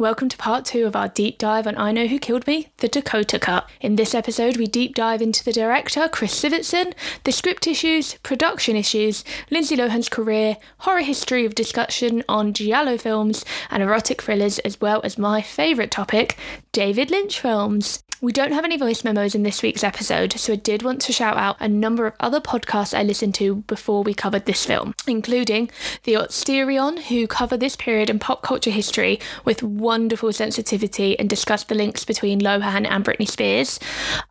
Welcome to part two of our deep dive on I Know Who Killed Me, The Dakota Cut. In this episode, we deep dive into the director, Chris Sivertson, the script issues, production issues, Lindsay Lohan's career, horror history of discussion on Giallo films, and erotic thrillers, as well as my favourite topic, David Lynch films. We don't have any voice memos in this week's episode, so I did want to shout out a number of other podcasts I listened to before we covered this film, including The Osterion, who cover this period in pop culture history with wonderful sensitivity and discuss the links between Lohan and Britney Spears.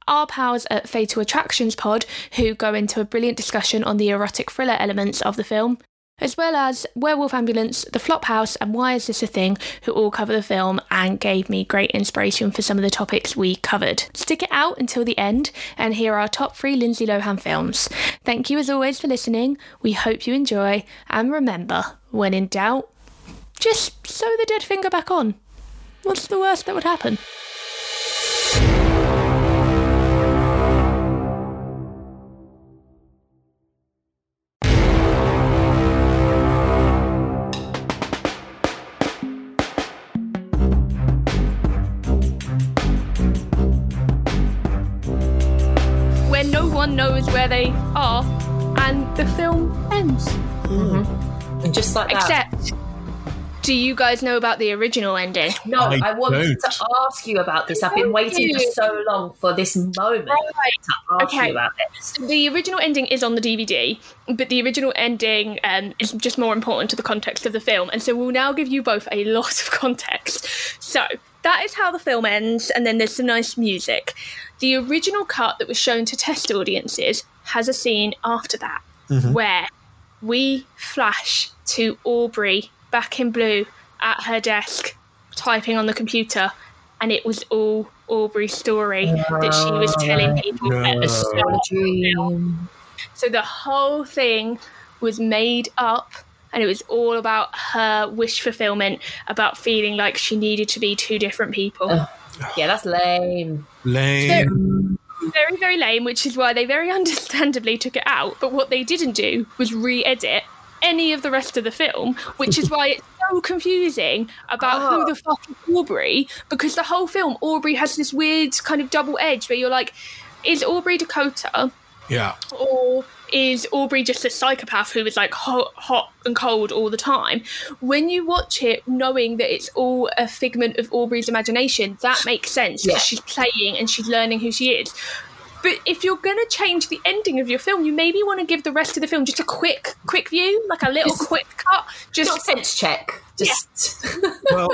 Our pals at Fatal Attractions Pod, who go into a brilliant discussion on the erotic thriller elements of the film as well as Werewolf Ambulance, The Flophouse, and Why Is This a Thing, who all cover the film and gave me great inspiration for some of the topics we covered. Stick it out until the end, and here are our top three Lindsay Lohan films. Thank you as always for listening. We hope you enjoy, and remember, when in doubt, just sew the dead finger back on. What's the worst that would happen? Where they are, and the film ends. And just like that. Except, do you guys know about the original ending? no, I I, wanted don't. to ask you about this. I've been waiting for so long for this moment to ask Okay. you about this. The original ending is on the DVD, but the original ending um, is just more important to the context of the film. And so we'll now give you both a lot of context. So that is how the film ends, and then there's some nice music. The original cut that was shown to test audiences has a scene after that mm-hmm. where we flash to Aubrey back in blue at her desk typing on the computer. And it was all Aubrey's story that she was oh telling people at the start of the film. So the whole thing was made up and it was all about her wish fulfillment, about feeling like she needed to be two different people. Ugh. Yeah, that's lame. Lame. Very, very lame, which is why they very understandably took it out. But what they didn't do was re edit any of the rest of the film, which is why it's so confusing about Oh. who the fuck is Aubrey, because the whole film, Aubrey has this weird kind of double edge where you're like, is Aubrey Dakota? Yeah. or is Aubrey just a psychopath who is like hot, hot and cold all the time? When you watch it, knowing that it's all a figment of Aubrey's imagination, that makes sense Yeah. because she's playing and she's learning who she is. But if you're going to change the ending of your film, you maybe want to give the rest of the film just a quick, quick view, like a little Just- quick cut. Just Just sense check. Just Well,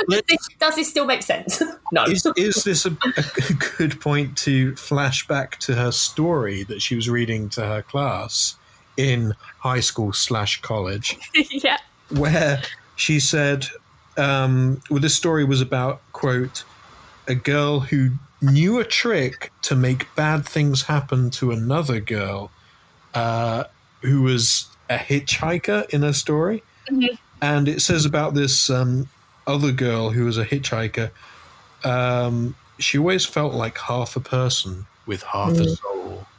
does this still make sense? no. is, is this a, a good point to flash back to her story that she was reading to her class in high school slash college, yeah, where she said, um, well, this story was about, quote, a girl who knew a trick to make bad things happen to another girl uh, who was a hitchhiker in her story. Mhm. And it says about this um, other girl who was a hitchhiker, um, she always felt like half a person with half a Mm. soul.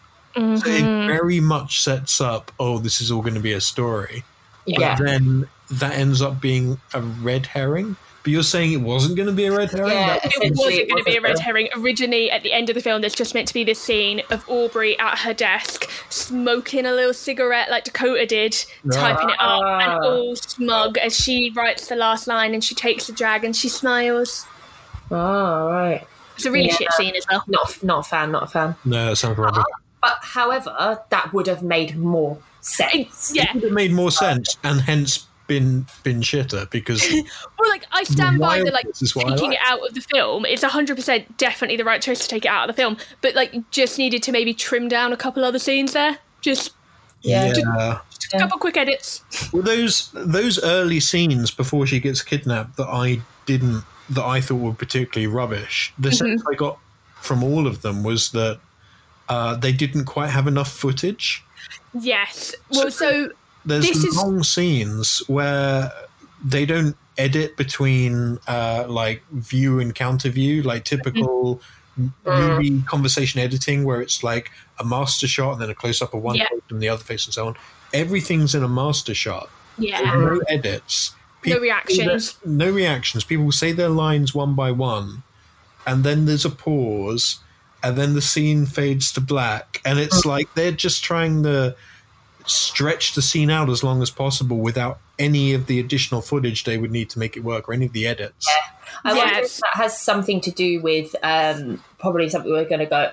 So it Mhm. very much sets up, oh, this is all going to be a story. Yeah. But then that ends up being a red herring. But you're saying it wasn't going to be a red herring? Yeah. That- it Essentially, wasn't going to be a red herring. Originally, at the end of the film, there's just meant to be this scene of Aubrey at her desk, smoking a little cigarette like Dakota did, typing it up, and Ah. all smug as she writes the last line and she takes the drag and she smiles. Oh, right. It's a really Yeah. shit scene as well. Not, not a fan, not a fan. no, that sounds rubbish. But however, that would have made more sense. Yeah. It would have made more sense and hence been been shitter because Well, like I stand by the like This is what I taking like. it out of the film. It's hundred percent definitely the right choice to take it out of the film, but like just needed to maybe trim down a couple other scenes there. Just, Yeah. yeah. just a couple quick edits. Well, those those early scenes before she gets kidnapped that I didn't that I thought were particularly rubbish. The sense I got from all of them was that uh, they didn't quite have enough footage. Yes. Well, so There's This is- long scenes where they don't edit between uh, like view and counter view, like typical m movie conversation editing, where it's like a master shot and then a close up of one Yeah. face and the other face and so on. Everything's in a master shot. yeah. no edits. No reactions. No reactions. People say their lines one by one, and then there's a pause, and then the scene fades to black, and it's Mm. like they're just trying to stretch the scene out as long as possible without any of the additional footage they would need to make it work or any of the edits. I wonder if that has something to do with um, probably something we're going to go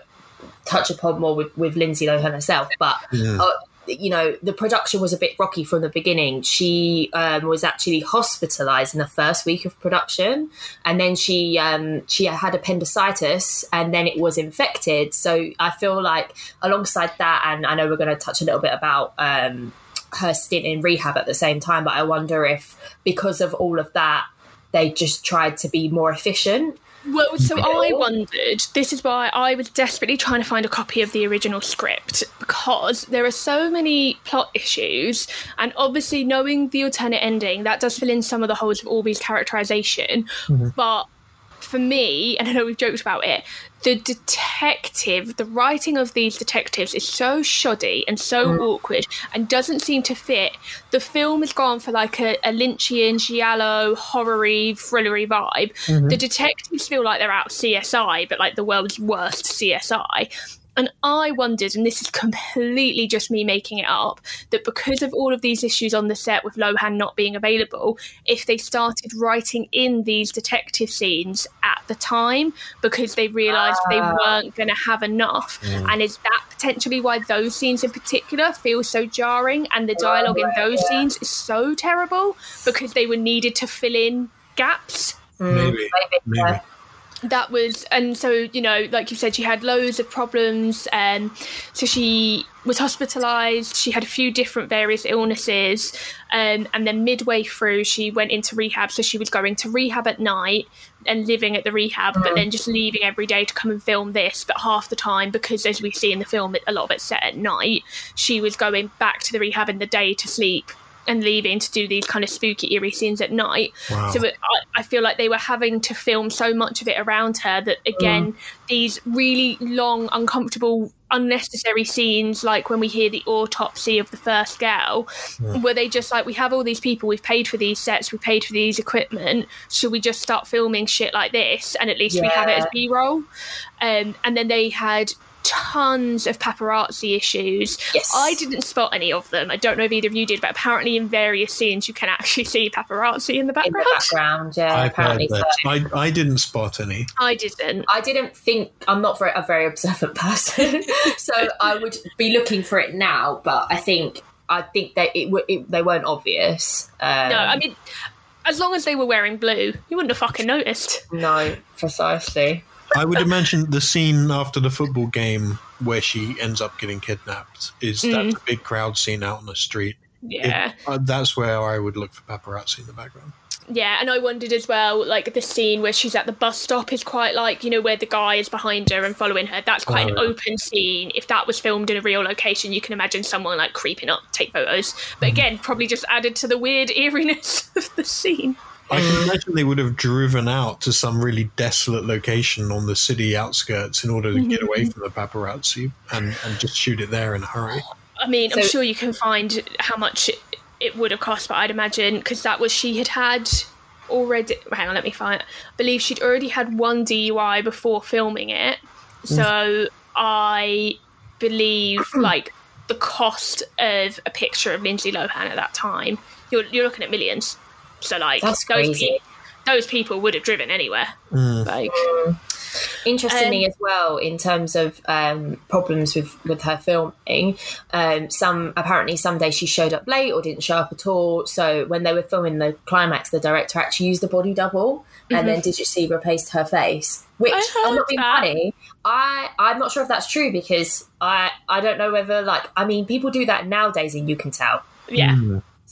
touch upon more with, with Lindsay Lohan herself. But Yeah. uh, you know, the production was a bit rocky from the beginning. She um, was actually hospitalized in the first week of production, and then she um, she had appendicitis, and then it was infected. So I feel like alongside that, and I know we're going to touch a little bit about. Um, her stint in rehab at the same time, but I wonder if because of all of that, they just tried to be more efficient. Well, so I wondered. This is why I was desperately trying to find a copy of the original script because there are so many plot issues, and obviously knowing the alternate ending that does fill in some of the holes of Aubrey's characterization. Mm-hmm. But for me, and I know we've joked about it, the detective, the writing of these detectives is so shoddy and so mm. awkward and doesn't seem to fit. The film has gone for like a, a Lynchian, giallo, horror-y, thrillery vibe. The mm-hmm. detectives feel like they're out of CSI, but like the world's worst CSI. And I wondered, and this is completely just me making it up, that because of all of these issues on the set with Lohan not being available, if they started writing in these detective scenes at the time because they realised they Ah. weren't going to have enough. And is that potentially why those scenes in particular feel so jarring and the dialogue in those scenes is so terrible because they were needed to fill in gaps? Maybe. Maybe, Maybe. That was and so you know like you said she had loads of problems um so she was hospitalized. She had a few different various illnesses um, and then midway through she went into rehab. So she was going to rehab at night and living at the rehab but then just leaving every day to come and film this. But half the time because as we see in the film a lot of it's set at night she was going back to the rehab in the day to sleep and leaving to do these kind of spooky eerie scenes at night Wow. so it, I, I feel like they were having to film so much of it around her that again these really long uncomfortable unnecessary scenes like when we hear the autopsy of the first girl where they just like we have all these people we've paid for these sets we paid for these equipment should we just start filming shit like this and at least we have it as Yeah. b-roll um, and then they had tons of paparazzi issues Yes. i didn't spot any of them i don't know if either of you did but apparently in various scenes you can actually see paparazzi in the in the background background. Yeah, I've apparently heard so. I, I didn't spot any. I didn't. I didn't think I'm not very, a very observant person, so I would be looking for it now. But I think I think that it, w- it they weren't obvious. Um, No, I mean, as long as they were wearing blue, you wouldn't have fucking noticed. no, precisely. I would imagine the scene after the football game where she ends up getting kidnapped is that the big crowd scene out on the street. Yeah. It- uh, that's where I would look for paparazzi in the background. Yeah, and I wondered as well, like the scene where she's at the bus stop is quite like, you know, where the guy is behind her and following her. That's quite an Oh, yeah. open scene. If that was filmed in a real location, you can imagine someone like creeping up, take photos. But again, probably just added to the weird eeriness of the scene. I can imagine they would have driven out to some really desolate location on the city outskirts in order to get away mm-hmm. from the paparazzi and, and just shoot it there in a hurry. I mean, I'm sure you can find how much it, it would have cost, but I'd imagine because that was she had had already. Hang on, let me find. I believe she'd already had one DUI before filming it, mm. so I believe like the cost of a picture of Lindsay Lohan at that time, you're you're looking at millions. So like That's those crazy. people, those people would have driven anywhere. Like Interestingly, Um, as well, in terms of um, problems with, with her filming, um, some apparently some days she showed up late or didn't show up at all. So when they were filming the climax, the director actually used a body double and then digitally replaced her face. Which Mm-hmm. I I'm not being that. funny. I I'm not sure if that's true because I I don't know whether like I mean people do that nowadays and you can tell. yeah.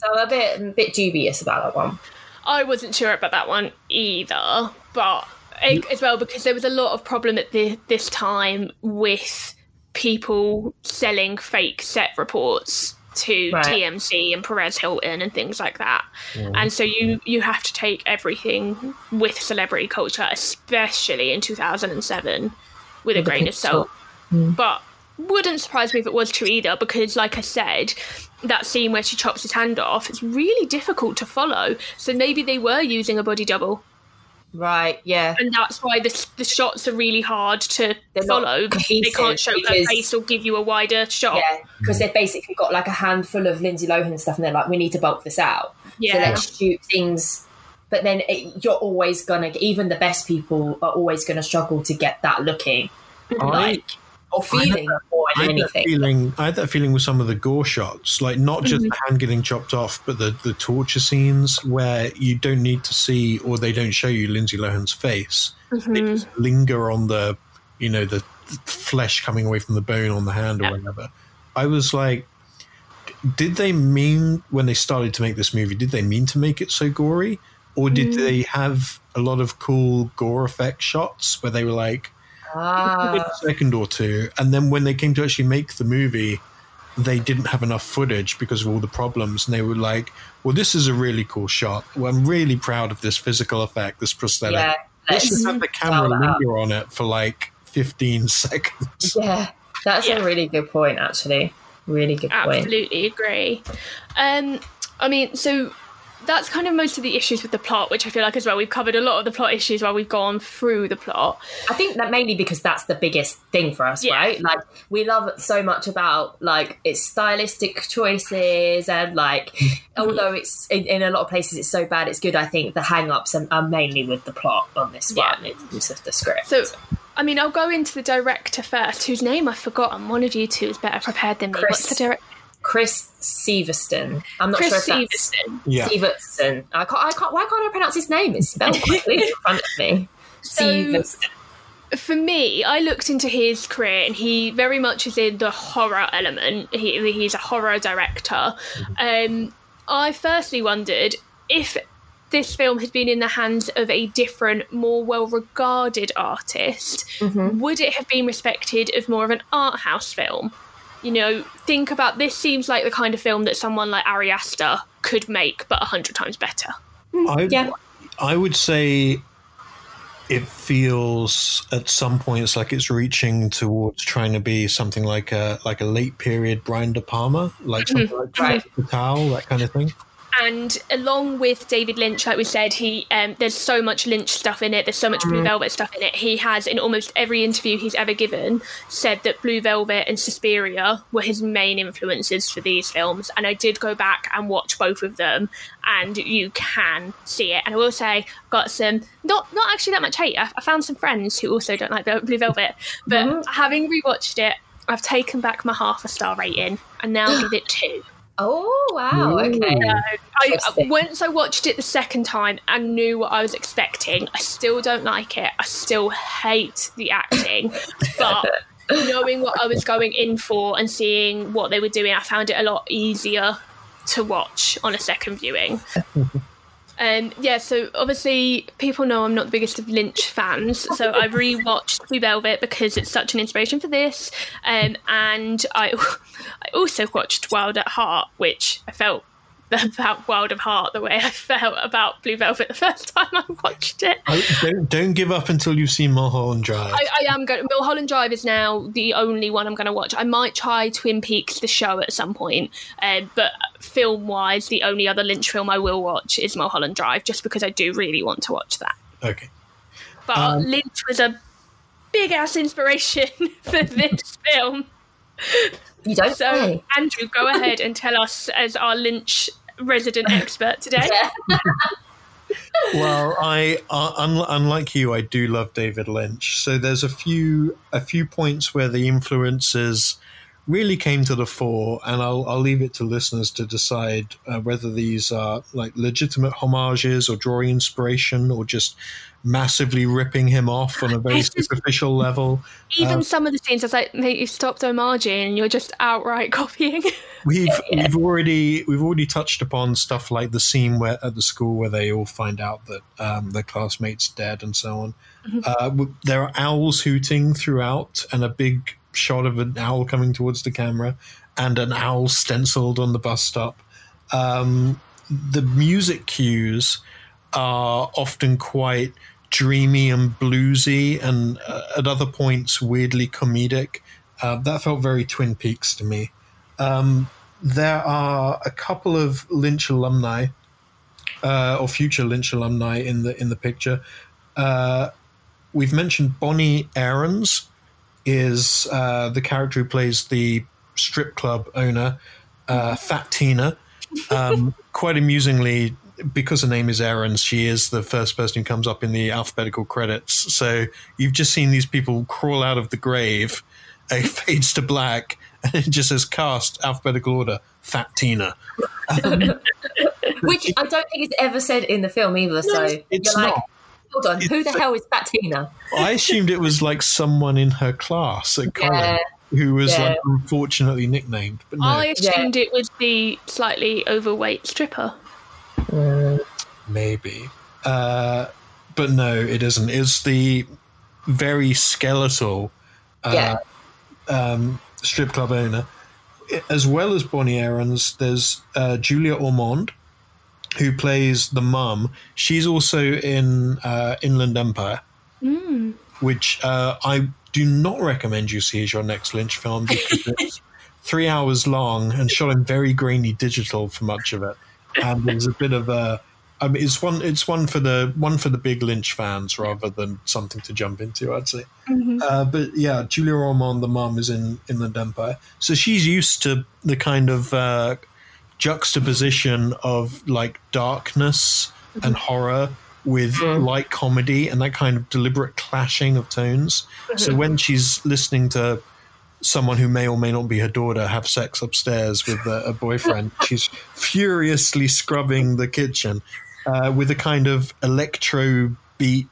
So I'm a bit a bit dubious about that one. I wasn't sure about that one either, but it, as well because there was a lot of problem at the, this time with people selling fake set reports to Right. TMZ and Perez Hilton and things like that. Mm. And so you you have to take everything with celebrity culture, especially in 2007, with a grain of pinch of salt. Mm. But wouldn't surprise me if it was true either, because like I said, that scene where she chops his hand off, it's really difficult to follow. So maybe they were using a body double. Right, yeah. And that's why the, the shots are really hard to They're not follow. They can't cohesive show her face or give you a wider shot. Yeah, because they've basically got like a handful of Lindsay Lohan and stuff, and they're like, we need to bulk this out. So Yeah. let's shoot things. But then it, you're always gonna, even the best people are always gonna struggle to get that looking, like or feeling more I had that feeling. I had that feeling with some of the gore shots, like not just the hand getting chopped off, but the the torture scenes where you don't need to see or they don't show you Lindsay Lohan's face. They just linger on the, you know, the flesh coming away from the bone on the hand or whatever. I was like, did they mean when they started to make this movie? Did they mean to make it so gory, or did they have a lot of cool gore effect shots where they were like? Ah, a second or two, and then when they came to actually make the movie, they didn't have enough footage because of all the problems, and they were like, "Well, this is a really cool shot. Well, I'm really proud of this physical effect, this prosthetic. yeah, Let's just have the camera dial that up. linger on it for like 15 seconds." yeah. That's Yeah. a really good point, actually. Really good point. Absolutely agree. Um, I mean, so that's kind of most of the issues with the plot, which I feel like as well we've covered a lot of the plot issues while we've gone through the plot. I think that mainly because that's the biggest thing for us, Yeah. right? Like we love so much about like its stylistic choices and like although it's in, in a lot of places it's so bad it's good. I think the hang-ups are, are mainly with the plot on this Yeah. one in terms of the script. So, I mean, I'll go into the director first, whose name I've forgotten. One of you two is better prepared than me. Chris What's the director? Chris Severston. I'm not Chris sure if that's Severson. Yeah, Severson. I can't, I can't. Why can't I pronounce his name? It's spelled quickly in front of me. So- Severston. For me, I looked into his career, and he very much is in the horror element. He, he's a horror director. Um, I firstly wondered if this film had been in the hands of a different, more well-regarded artist, would it have been respected as more of an art house film? You know, think about this. Seems like the kind of film that someone like Ari Aster could make, but a hundred times better. Hmm. I, Yeah. I would say it feels at some points like it's reaching towards trying to be something like a like a late period Brian De Palma, like mm-hmm. something like Right. Fatal, that kind of thing. And along with David Lynch, like we said, he um, there's so much Lynch stuff in it. There's so much Blue Velvet stuff in it. He has, in almost every interview he's ever given, said that Blue Velvet and Suspiria were his main influences for these films. And I did go back and watch both of them, and you can see it. And I will say, got some not not actually that much hate. I, I found some friends who also don't like Blue Velvet, but having rewatched it. I've taken back my half a star rating and now give it two. Oh wow! Okay. I, uh, Interesting. once I watched it the second time and knew what I was expecting, I still don't like it. I still hate the acting, but knowing what I was going in for and seeing what they were doing, I found it a lot easier to watch on a second viewing. Um, yeah, so obviously people know I'm not the biggest of Lynch fans, so I rewatched Blue Velvet because it's such an inspiration for this, um, and I, I also watched Wild at Heart, which I felt about World of Heart the way I felt about Blue Velvet the first time I watched it. I, don't, don't give up until you've seen Mulholland Drive. I, I am going. Mulholland Drive is now the only one I'm going to watch. I might try Twin Peaks the show at some point, uh, but film wise, the only other Lynch film I will watch is Mulholland Drive, just because I do really want to watch that. okay. But Um, Lynch was a big ass inspiration for this film. You don't So, say. Andrew, go ahead and tell us, as our Lynch resident expert today. Well, I uh, un- unlike you, I do love David Lynch. So there's a few a few points where the influences really came to the fore, and I'll I'll leave it to listeners to decide uh, whether these are like legitimate homages or drawing inspiration or just massively ripping him off on a very superficial level. Even Um, some of the scenes, I was like, mate, you stopped homaging, and you're just outright copying. We've we've already we've already touched upon stuff like the scene where at the school where they all find out that um, their classmate's dead and so on. Uh, there are owls hooting throughout, and a big shot of an owl coming towards the camera, and an owl stenciled on the bus stop. Um, the music cues are often quite dreamy and bluesy, and uh, at other points weirdly comedic. Uh, that felt very Twin Peaks to me. Um, there are a couple of Lynch alumni uh, or future Lynch alumni in the in the picture. Uh, we've mentioned Bonnie Aarons is uh, the character who plays the strip club owner, uh, Fat Tina. Um, quite amusingly, because her name is Erin, she is the first person who comes up in the alphabetical credits. So you've just seen these people crawl out of the grave. It fades to black, and it just says cast alphabetical order. Fat Tina. Um, Which I don't think is ever said in the film either. so it's you're like, not. hold on, who the It's- hell is Fatina? I assumed it was like someone in her class at college Yeah. who was Yeah. like unfortunately nicknamed. But no, I assumed it was the slightly overweight stripper. Maybe. Uh, but no, it isn't. It's the very skeletal uh, Yeah. um, strip club owner. As well as Bonnie Aarons, there's uh, Julia Ormond, who plays the mum. She's also in uh, Inland Empire, Mm. which uh, I do not recommend you see as your next Lynch film because it's three hours long and shot in very grainy digital for much of it. And there's a bit of a. I mean, it's one. It's one for the one for the big Lynch fans rather than something to jump into. I'd say. Mhm. Uh, but yeah, Julia Ormond, the mum, is in Inland Empire, so she's used to the kind of uh, juxtaposition of like darkness and horror with Mm. light comedy and that kind of deliberate clashing of tones. So when she's listening to someone who may or may not be her daughter have sex upstairs with a, a boyfriend, she's furiously scrubbing the kitchen uh, with a kind of electro beat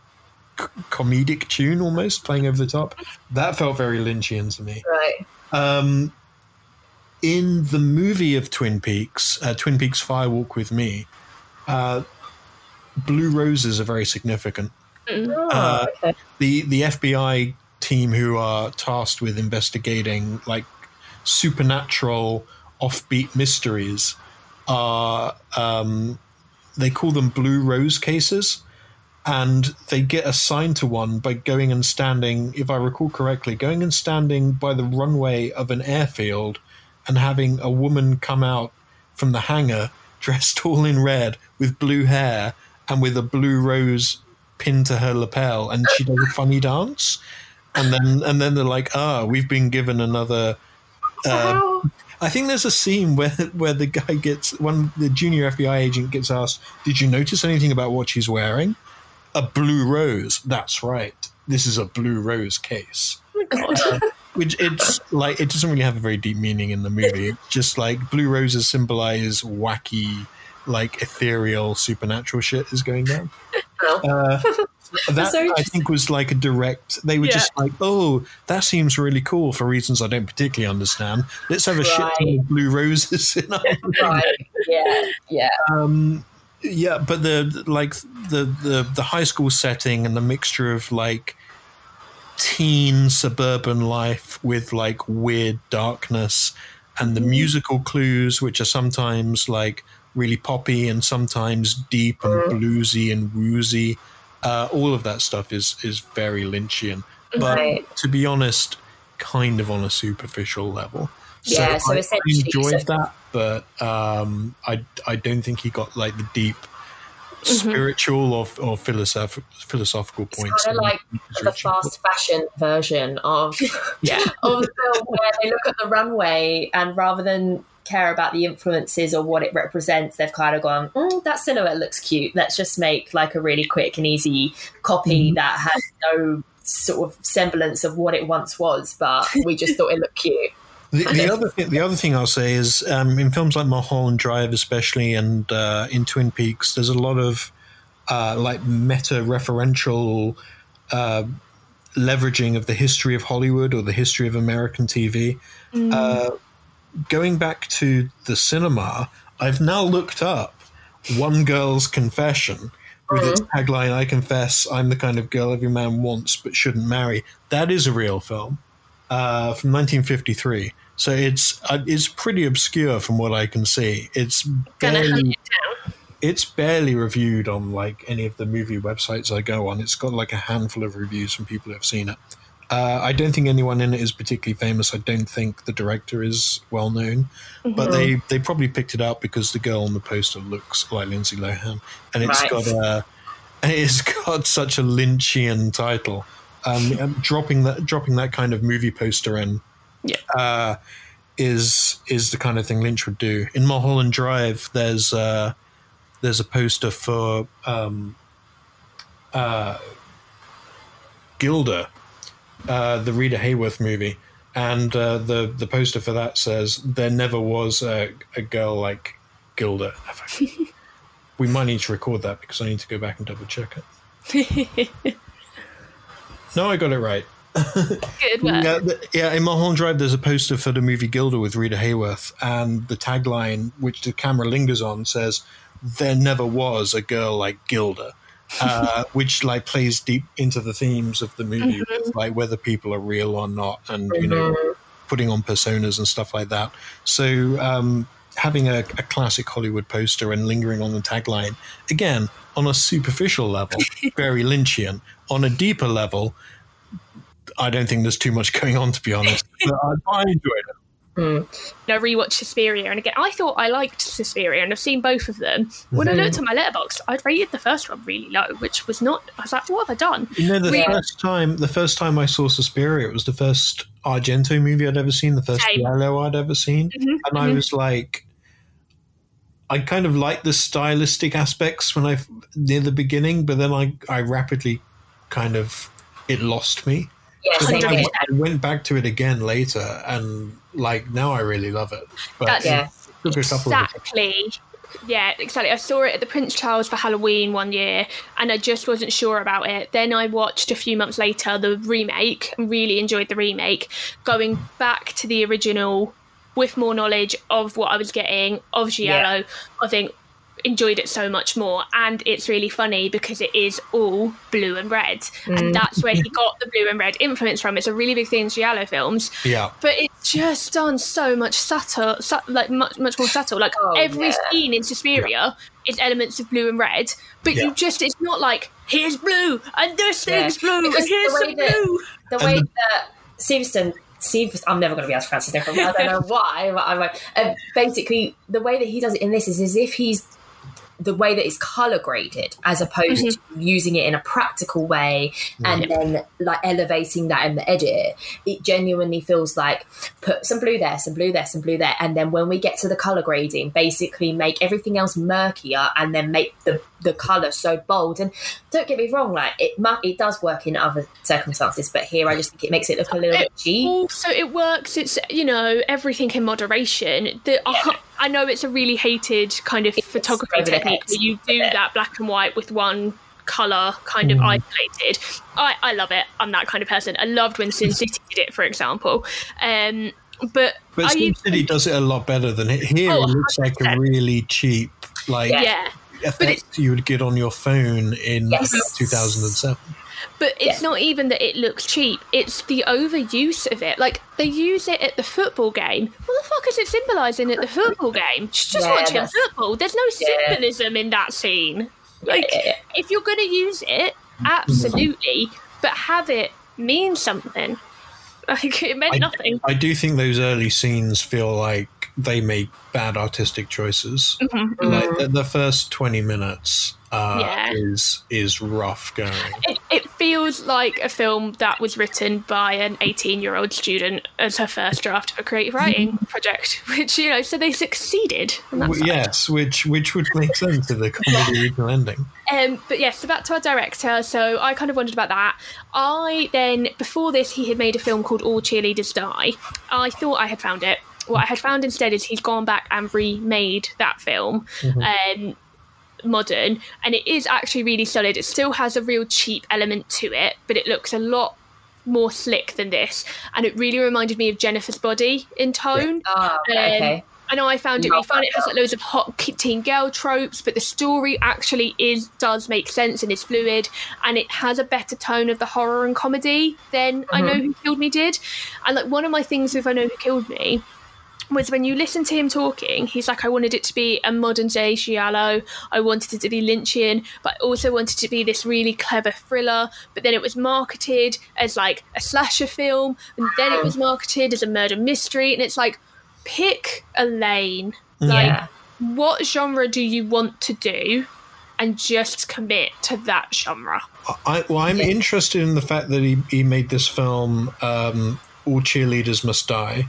c- comedic tune almost playing over the top. That felt very Lynchian to me. Right. Um, in the movie of Twin Peaks, uh, Twin Peaks Fire Walk with Me, uh, blue roses are very significant. Oh, Uh, okay. The the FBI team who are tasked with investigating like supernatural offbeat mysteries are um, they call them blue rose cases and they get assigned to one by going and standing if i recall correctly going and standing by the runway of an airfield and having a woman come out from the hangar dressed all in red with blue hair and with a blue rose pinned to her lapel and she does a funny dance and then and then they're like ah we've been given another uh, I think there's a scene where where the guy gets one the junior FBI agent gets asked, "Did you notice anything about what she's wearing?" A blue rose. That's right. This is a blue rose case. Uh, which it's like it doesn't really have a very deep meaning in the movie. It's just like blue roses symbolize wacky, like ethereal, supernatural shit is going down. Uh, that so I think was like a direct. They were Yeah. just like, "Oh, that seems really cool for reasons I don't particularly understand. Let's have a shit ton of blue roses in our right. Yeah. Yeah. um, yeah, but the like the, the the high school setting and the mixture of like teen suburban life with like weird darkness and the musical clues which are sometimes like really poppy and sometimes deep and bluesy and woozy uh, all of that stuff is is very lynchian but Right. to be honest kind of on a superficial level Yeah, so I, I enjoyed so- that but um, I, I don't think he got like the deep spiritual or, or philosoph- philosophical It's points kind of like the fast fashion version of Yeah. of the film where they look at the runway and rather than care about the influences or what it represents, they've kind of gone, mm, that silhouette looks cute. Let's just make like a really quick and easy copy that has no sort of semblance of what it once was, but we just thought it looked cute. The, the other thing, the other thing I'll say is um, in films like Mulholland Drive, especially, and uh, in Twin Peaks, there's a lot of uh, like meta referential uh, leveraging of the history of Hollywood or the history of American TV. Uh, going back to the cinema, I've now looked up One Girl's Confession with its tagline, I confess I'm the kind of girl every man wants but shouldn't marry. That is a real film uh, from 1953. So it's uh, it's pretty obscure from what I can see. It's barely, it it's barely reviewed on like any of the movie websites I go on. It's got like a handful of reviews from people who have seen it. Uh, I don't think anyone in it is particularly famous. I don't think the director is well known, but they, they probably picked it out because the girl on the poster looks like Lindsay Lohan, and it's Right. got a it's got such a Lynchian title. Um, dropping that dropping that kind of movie poster in Yeah. uh, is is the kind of thing Lynch would do. In Mulholland Drive, there's uh, there's a poster for um, uh, Gilda, uh, the Rita Hayworth movie, and uh, the the poster for that says there never was a, a girl like Gilda. we might need to record that because I need to go back and double check it. no, I got it right. Good work. Yeah, th- yeah, in Mulholland Drive, there's a poster for the movie Gilda with Rita Hayworth, and the tagline, which the camera lingers on, says, "There never was a girl like Gilda," uh, which like plays deep into the themes of the movie, with, like whether people are real or not, and you know, putting on personas and stuff like that. So, um, having a, a classic Hollywood poster and lingering on the tagline again on a superficial level, very Lynchian. On a deeper level, I don't think there's too much going on, to be honest. But I, I enjoyed it. Mm. I rewatched Suspiria, and again, I thought I liked Suspiria, and I've seen both of them. When I mhm. looked at my Letterboxd, I'd rated the first one really low, which was not. I was like, what have I done? You know, the We- first time, the first time I saw Suspiria, it was the first Argento movie I'd ever seen, the first Same. Giallo I'd ever seen, mm-hmm, and I mm-hmm. was like, I kind of liked the stylistic aspects when I near the beginning, but then I I rapidly kind of it lost me. Yeah, So I. I went back to it again later, and like now I really love it. But That's- Yeah. it took a couple of Exactly. Yeah, exactly. I saw it at the Prince Charles for Halloween one year, and I just wasn't sure about it. Then I watched a few months later the remake and really enjoyed the remake. Going back to the original with more knowledge of what I was getting of Giallo, I think enjoyed it so much more. And it's really funny because it is all blue and red, and that's where he got the blue and red influence from. It's a really big thing in Giallo films yeah. but it's just done so much subtle, su- like much much more subtle. Like Oh, every yeah. scene in Suspiria is elements of blue and red, but Yeah. you just it's not like here's blue and this Yeah. thing's blue Because and here's the way some that- blue. the And way the- that Stevenson Steve, I'm never going to be able to pronounce his name. I don't know why. But I'm like, um, basically, the way that he does it in this is as if he's the way that it's color graded, as opposed mm-hmm. to using it in a practical way and then like elevating that in the edit. It genuinely feels like put some blue there, some blue there, some blue there, and then when we get to the color grading, basically make everything else murkier and then make the the color so bold. And don't get me wrong, like it it does work in other circumstances, but here I just think it makes it look a little bit cheap. so it works. It's you know everything in moderation. The, I, I know it's a really hated kind of photography technique where you do that black and white with one color kind of isolated. I, I love it. I'm that kind of person. I loved when Sin City did it, for example. Um, but But are Sin you? City does it a lot better than it. Here Oh, it looks like a really cheap, like Yeah. effect you would get on your phone in Yes. 2007. But it's Yeah. not even that it looks cheap, it's the overuse of it. Like, they use it at the football game. What the fuck is it symbolising at the football game? She's just Yeah, watching that's- football. There's no Yeah. symbolism in that scene. Like, yeah, yeah. if you're going to use it, absolutely, but have it mean something. Like, it meant I- nothing. I do think those early scenes feel like they make bad artistic choices. Mm-hmm. Like the, the first 20 minutes uh, Yeah. is is rough going. It, it feels like a film that was written by an 18 year old student as her first draft of a creative writing project, which, you know, so they succeeded. on that W- side. yes, which which would make sense to the comedy original ending. Um, but yes, so back to our director. So I kind of wondered about that. I then, before this, he had made a film called All Cheerleaders Die. I thought I had found it. What I had found instead is he's gone back and remade that film. Um, modern and it is actually really solid it still has a real cheap element to it but it looks a lot more slick than this and it really reminded me of jennifer's body in tone Ah, um, okay. I know I found it really fun. It has like loads of hot teen girl tropes, but the story actually is does make sense and is fluid, and it has a better tone of the horror and comedy than I Mm-hmm. Know Who Killed Me did. And like one of my things with I Know Who Killed Me was when you listen to him talking, he's like, I wanted it to be a modern day Giallo. I wanted it to be Lynchian, but I also wanted it to be this really clever thriller. But then it was marketed as like a slasher film, and then it was marketed as a murder mystery. And it's like, pick a lane. Like, Yeah. what genre do you want to do? And just commit to that genre. I, well, I'm interested in the fact that he, he made this film, um, All Cheerleaders Must Die,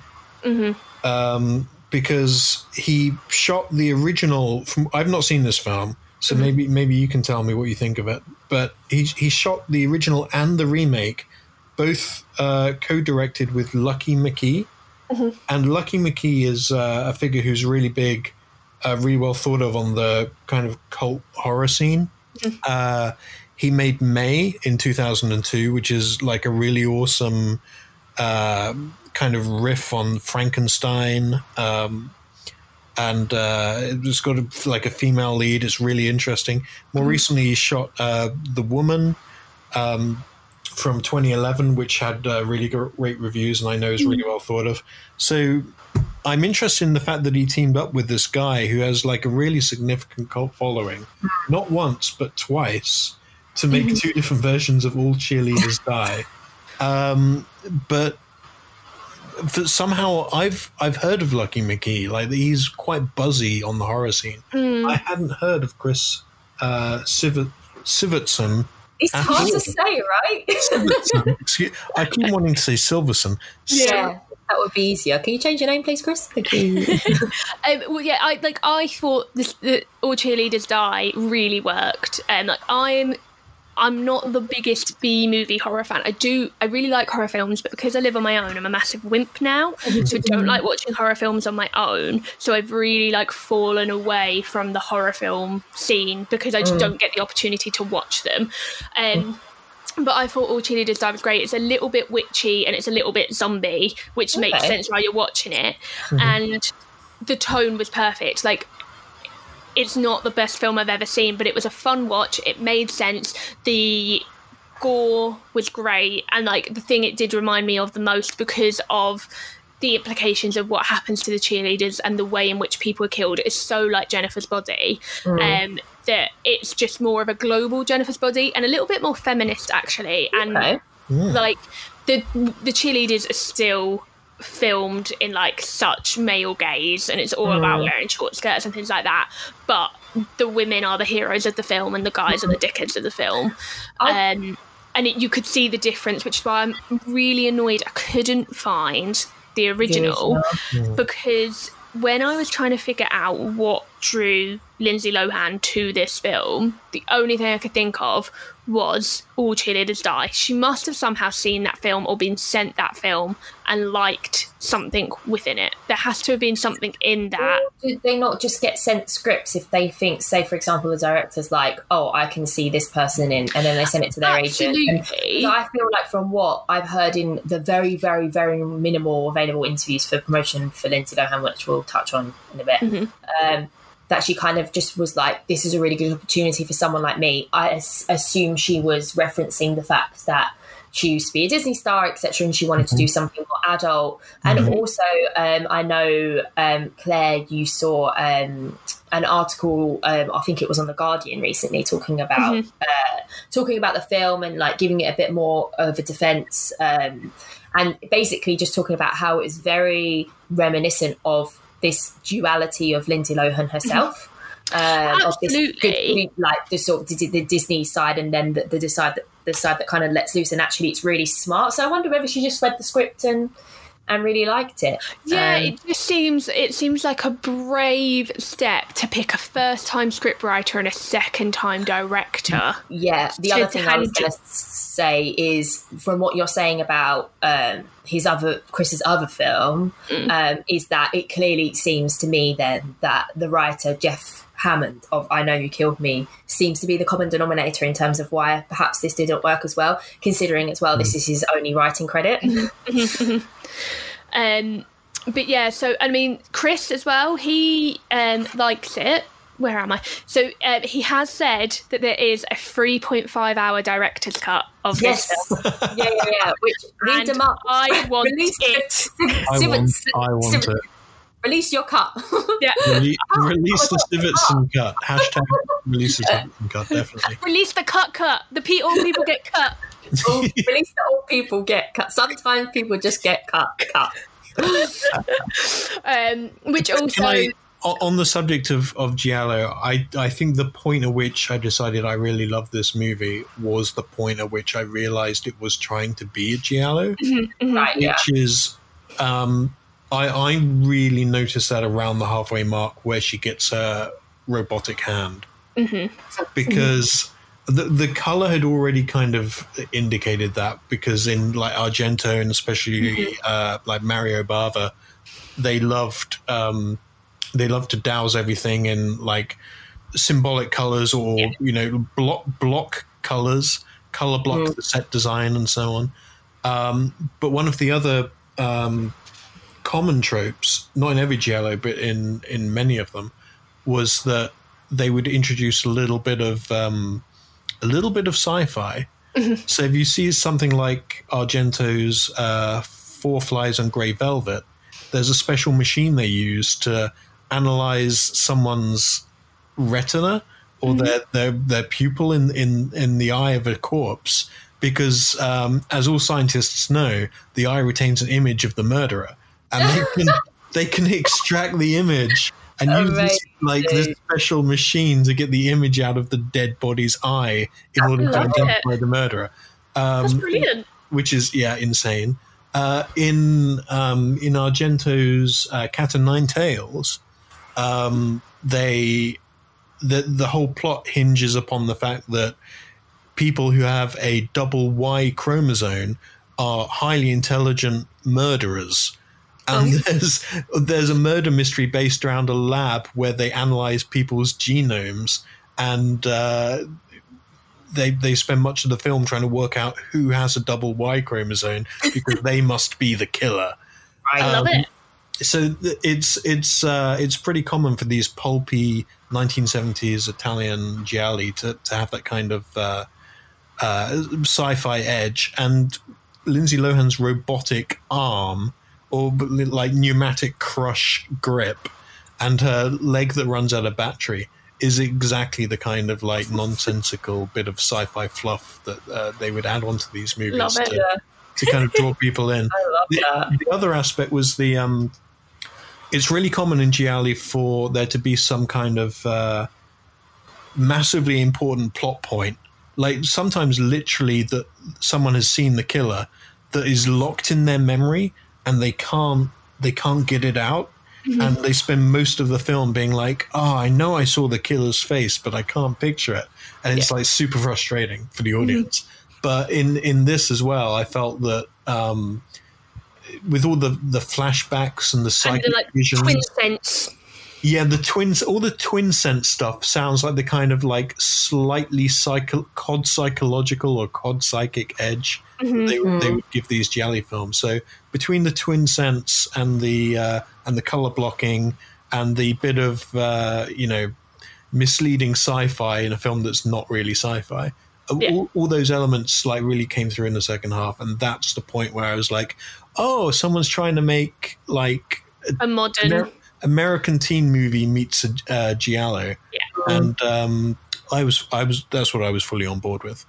um, because he shot the original. From I've not seen this film, so maybe maybe you can tell me what you think of it. But he he shot the original and the remake, both uh, co-directed with Lucky McKee, and Lucky McKee is uh, a figure who's really big, uh, really well thought of on the kind of cult horror scene. Uh, he made May in 2002, which is like a really awesome uh, kind of riff on Frankenstein. Um, and uh, it's got a, like a female lead. It's really interesting. More recently, he shot uh, The Woman um, from 2011, which had uh, really great reviews and I know is really well thought of. So I'm interested in the fact that he teamed up with this guy who has like a really significant cult following, not once, but twice, to make two different versions of All Cheerleaders Die. Um, but for somehow I've I've heard of Lucky McKee. Like he's quite buzzy on the horror scene. I hadn't heard of Chris uh, Siver- Sivertson. It's hard all. to say, right? Sivertson. Excuse- I keep wanting to say Silverson. yeah. That would be easier. Can you change your name, please, Chris? Thank you. Um, well, yeah, I like. I thought this, the All Cheerleaders Die really worked. Um, like I'm, I'm not the biggest B movie horror fan. I do, I really like horror films, but because I live on my own, I'm a massive wimp now, so I don't like watching horror films on my own. So I've really like fallen away from the horror film scene because I just don't get the opportunity to watch them. Um, but I thought All Cheerleaders Die was great. It's a little bit witchy and it's a little bit zombie, which makes sense while you're watching it. And the tone was perfect. Like, it's not the best film I've ever seen, but it was a fun watch. It made sense. The gore was great, and like the thing it did remind me of the most because of the implications of what happens to the cheerleaders and the way in which people are killed is so like Jennifer's body um, that it's just more of a global Jennifer's body and a little bit more feminist actually. And Okay. like the the cheerleaders are still filmed in like such male gaze and it's all about wearing short skirts and things like that. But the women are the heroes of the film and the guys are the dickheads of the film. I- um, and it, you could see the difference which is why i'm really annoyed i couldn't find the original. because when I was trying to figure out what drew Lindsay Lohan to this film, the only thing I could think of was All Cheerleaders Die. She must have somehow seen that film or been sent that film and liked something within it. There has to have been something in that. Do they not just get sent scripts if they think, say, for example, the director's like, oh, I can see this person in, and then they send it to their agent? And So I feel like from what I've heard in the very, very, very minimal available interviews for promotion for Lindsay Lohan, which we'll touch on in a bit, um, that she kind of just was like, "This is a really good opportunity for someone like me." I as- assume she was referencing the fact that she used to be a Disney star, etc., and she wanted to do something more adult. And also, um, I know um, Claire, you saw um, an article. Um, I think it was on the Guardian recently, talking about uh, talking about the film and like giving it a bit more of a defense, um, and basically just talking about how it's very reminiscent of this duality of Lindsay Lohan herself. Um, of this Absolutely. good, like the sort of the, the Disney side, and then the, the side that the side that kind of lets loose, and actually it's really smart. So I wonder whether she just read the script and and really liked it. Yeah, Um, it just seems it seems like a brave step to pick a first time scriptwriter and a second time director. Yeah, the other thing I was going to say is from what you're saying about um, his other Chris's other film um, is that it clearly seems to me then that the writer Jeff Hammond of I Know You Killed Me seems to be the common denominator in terms of why perhaps this didn't work as well, considering as well this is his only writing credit. Um, but yeah, so I mean, Chris as well. He um, likes it. Where am I? So uh, he has said that there is a 3.5 hour director's cut of yes, this film. yeah, yeah, yeah. Which read And them up. I want Release it. I want, I want it. release your cut. Yeah. Rele- Oh, release the Sivertson cut. Hashtag release the Sivertson cut, definitely. Release the cut cut. The pe- all people get cut. All- release the old people get cut. Sometimes people just get cut. Cut. Um, which also. Can I, o- on the subject of, of Giallo, I, I think the point at which I decided I really loved this movie was the point at which I realized it was trying to be a Giallo, Right. Yeah. which is, um, I, I really noticed that around the halfway mark where she gets her robotic hand. Because the, the color had already kind of indicated that, because in like Argento and especially uh, like Mario Bava, they loved um, they love to douse everything in like symbolic colors or you know block block colors color block the set design and so on. Um, but one of the other um, common tropes not in every giallo but in in many of them was that they would introduce a little bit of um, a little bit of sci-fi. So if you see something like argento's uh, four flies on grey velvet there's a special machine they use to analyze someone's retina or their, their their pupil in, in in the eye of a corpse because um, as all scientists know the eye retains an image of the murderer and they can they can extract the image and use this, like this special machine to get the image out of the dead body's eye in order to love it. identify the murderer That's um, brilliant. which is yeah insane. Uh, in um, in Argento's uh, Cat o' Nine Tails, um, they the the whole plot hinges upon the fact that people who have a double Y chromosome are highly intelligent murderers. And there's there's a murder mystery based around a lab where they analyze people's genomes and uh, they they spend much of the film trying to work out who has a double Y chromosome because they must be the killer. I love um, it. So it's it's uh, it's pretty common for these pulpy 1970s Italian gialli to, to have that kind of uh, uh, sci-fi edge, and Lindsay Lohan's robotic arm or like pneumatic crush grip and her leg that runs out of battery is exactly the kind of like nonsensical bit of sci-fi fluff that uh, they would add onto these movies Love it. to, to kind of draw people in. I love The, that. the other aspect was the um, it's really common in Gialli for there to be some kind of uh, massively important plot point, like sometimes literally that someone has seen the killer that is locked in their memory and they can't they can't get it out. And they spend most of the film being like, "Oh, I know I saw the killer's face, but I can't picture it," and it's like super frustrating for the audience. But in in this as well, I felt that um, with all the the flashbacks and the And psychic the like visions, twin sense. yeah, the twins, all the twin sense stuff sounds like the kind of like slightly psycho, cod psychological or cod psychic edge Mm-hmm. they, they would give these gialli films. So between the twin sense and the uh, and the color blocking and the bit of uh, you know misleading sci-fi in a film that's not really sci-fi. Yeah. All, all those elements like really came through in the second half, and that's the point where I was like, "Oh, someone's trying to make like A modern. Amer- American teen movie meets a uh, giallo, Yeah. and um, I was, I was, that's what I was fully on board with.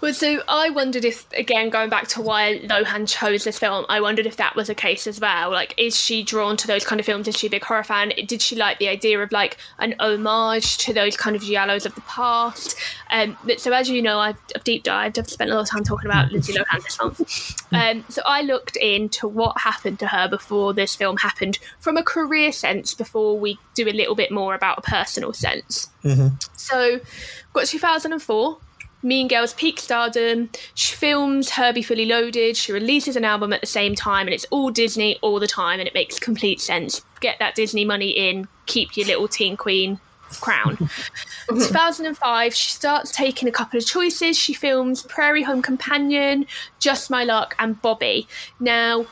Well, so I wondered if, again, going back to why Lohan chose this film, I wondered if that was a case as well. Like, is she drawn to those kind of films? Is she a big horror fan? Did she like the idea of like an homage to those kind of giallos of the past? Um, but so, as you know, I've, I've deep dived. I've spent a lot of time talking about Lindsay Lohan this month. Um, so I looked into what happened to her before this film happened, from a career sense, before we do a little bit more about a personal sense. So, we've got 2004. Mean Girls peak stardom. She films Herbie Fully Loaded. She releases an album at the same time, and it's all Disney all the time, and it makes complete sense. Get that Disney money in. Keep your little teen queen crown. 2005, she starts taking a couple of choices. She films Prairie Home Companion, Just My Luck, and Bobby. Now,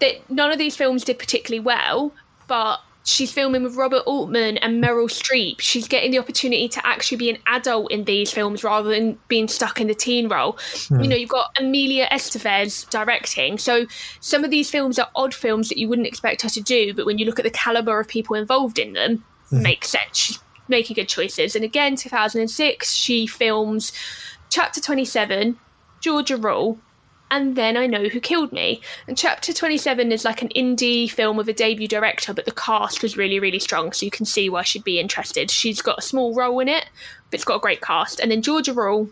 that none of these films did particularly well, but she's filming with Robert Altman and Meryl Streep. She's getting the opportunity to actually be an adult in these films rather than being stuck in the teen role. You hmm. know, you've got Emilio Estevez directing. So some of these films are odd films that you wouldn't expect her to do, but when you look at the caliber of people involved in them, hmm. makes sense. She's making good choices. And again, 2006, she films Chapter 27, Georgia Rule, and then I Know Who Killed Me. And Chapter 27 is like an indie film with a debut director, but the cast was really, really strong, so you can see why she'd be interested. She's got a small role in it, but it's got a great cast. And then Georgia Rule,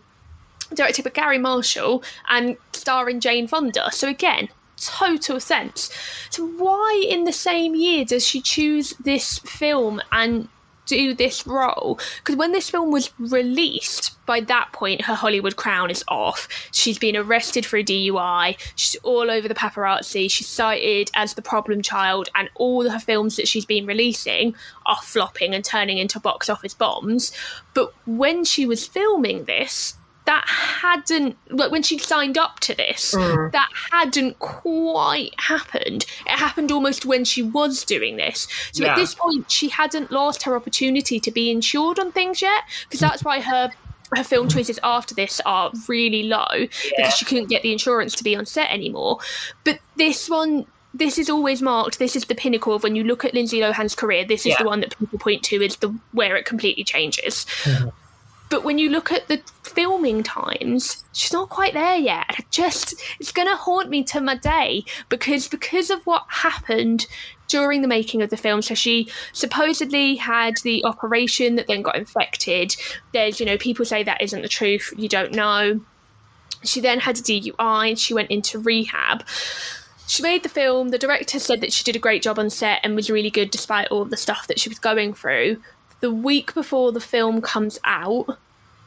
directed by Garry Marshall and starring Jane Fonda. So again, total sense. So why in the same year does she choose this film and do this role? Because when this film was released, by that point her Hollywood crown is off. She's been arrested for a DUI. She's all over the paparazzi. She's cited as the problem child, and all her films that she's been releasing are flopping and turning into box office bombs. But when she was filming this, that hadn't like when she signed up to this mm. that hadn't quite happened. It happened almost when she was doing this. So Yeah. at this point she hadn't lost her opportunity to be insured on things yet because that's why her her film choices after this are really low because she couldn't get the insurance to be on set anymore. But this one this is always marked this is the pinnacle of when you look at lindsay lohan's career this is Yeah. the one that people point to as the where it completely changes mm-hmm. But when you look at the filming times, she's not quite there yet. Just it's gonna haunt me to my day because because of what happened during the making of the film. So she supposedly had the operation that then got infected. There's, you know, people say that isn't the truth. You don't know. She then had a DUI and she went into rehab. She made the film. The director said that she did a great job on set and was really good despite all the stuff that she was going through. The week before the film comes out,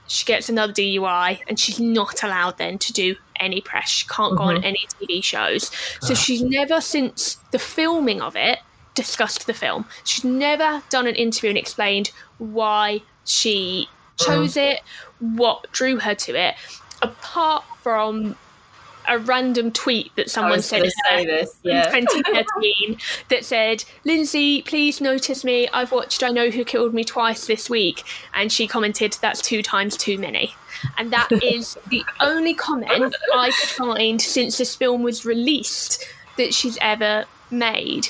she gets another DUI and she's not allowed then to do any press. She can't go on mm-hmm. any TV shows. So ah. she's never, since the filming of it, discussed the film. She's never done an interview and explained why she mm-hmm. chose it, what drew her to it, apart from a random tweet that someone was sent going to say this. in Yeah. 2013 that said, Lindsay, please notice me. I've watched I Know Who Killed Me twice this week. And she commented, that's two times too many. And that is the only comment I could find since this film was released that she's ever made.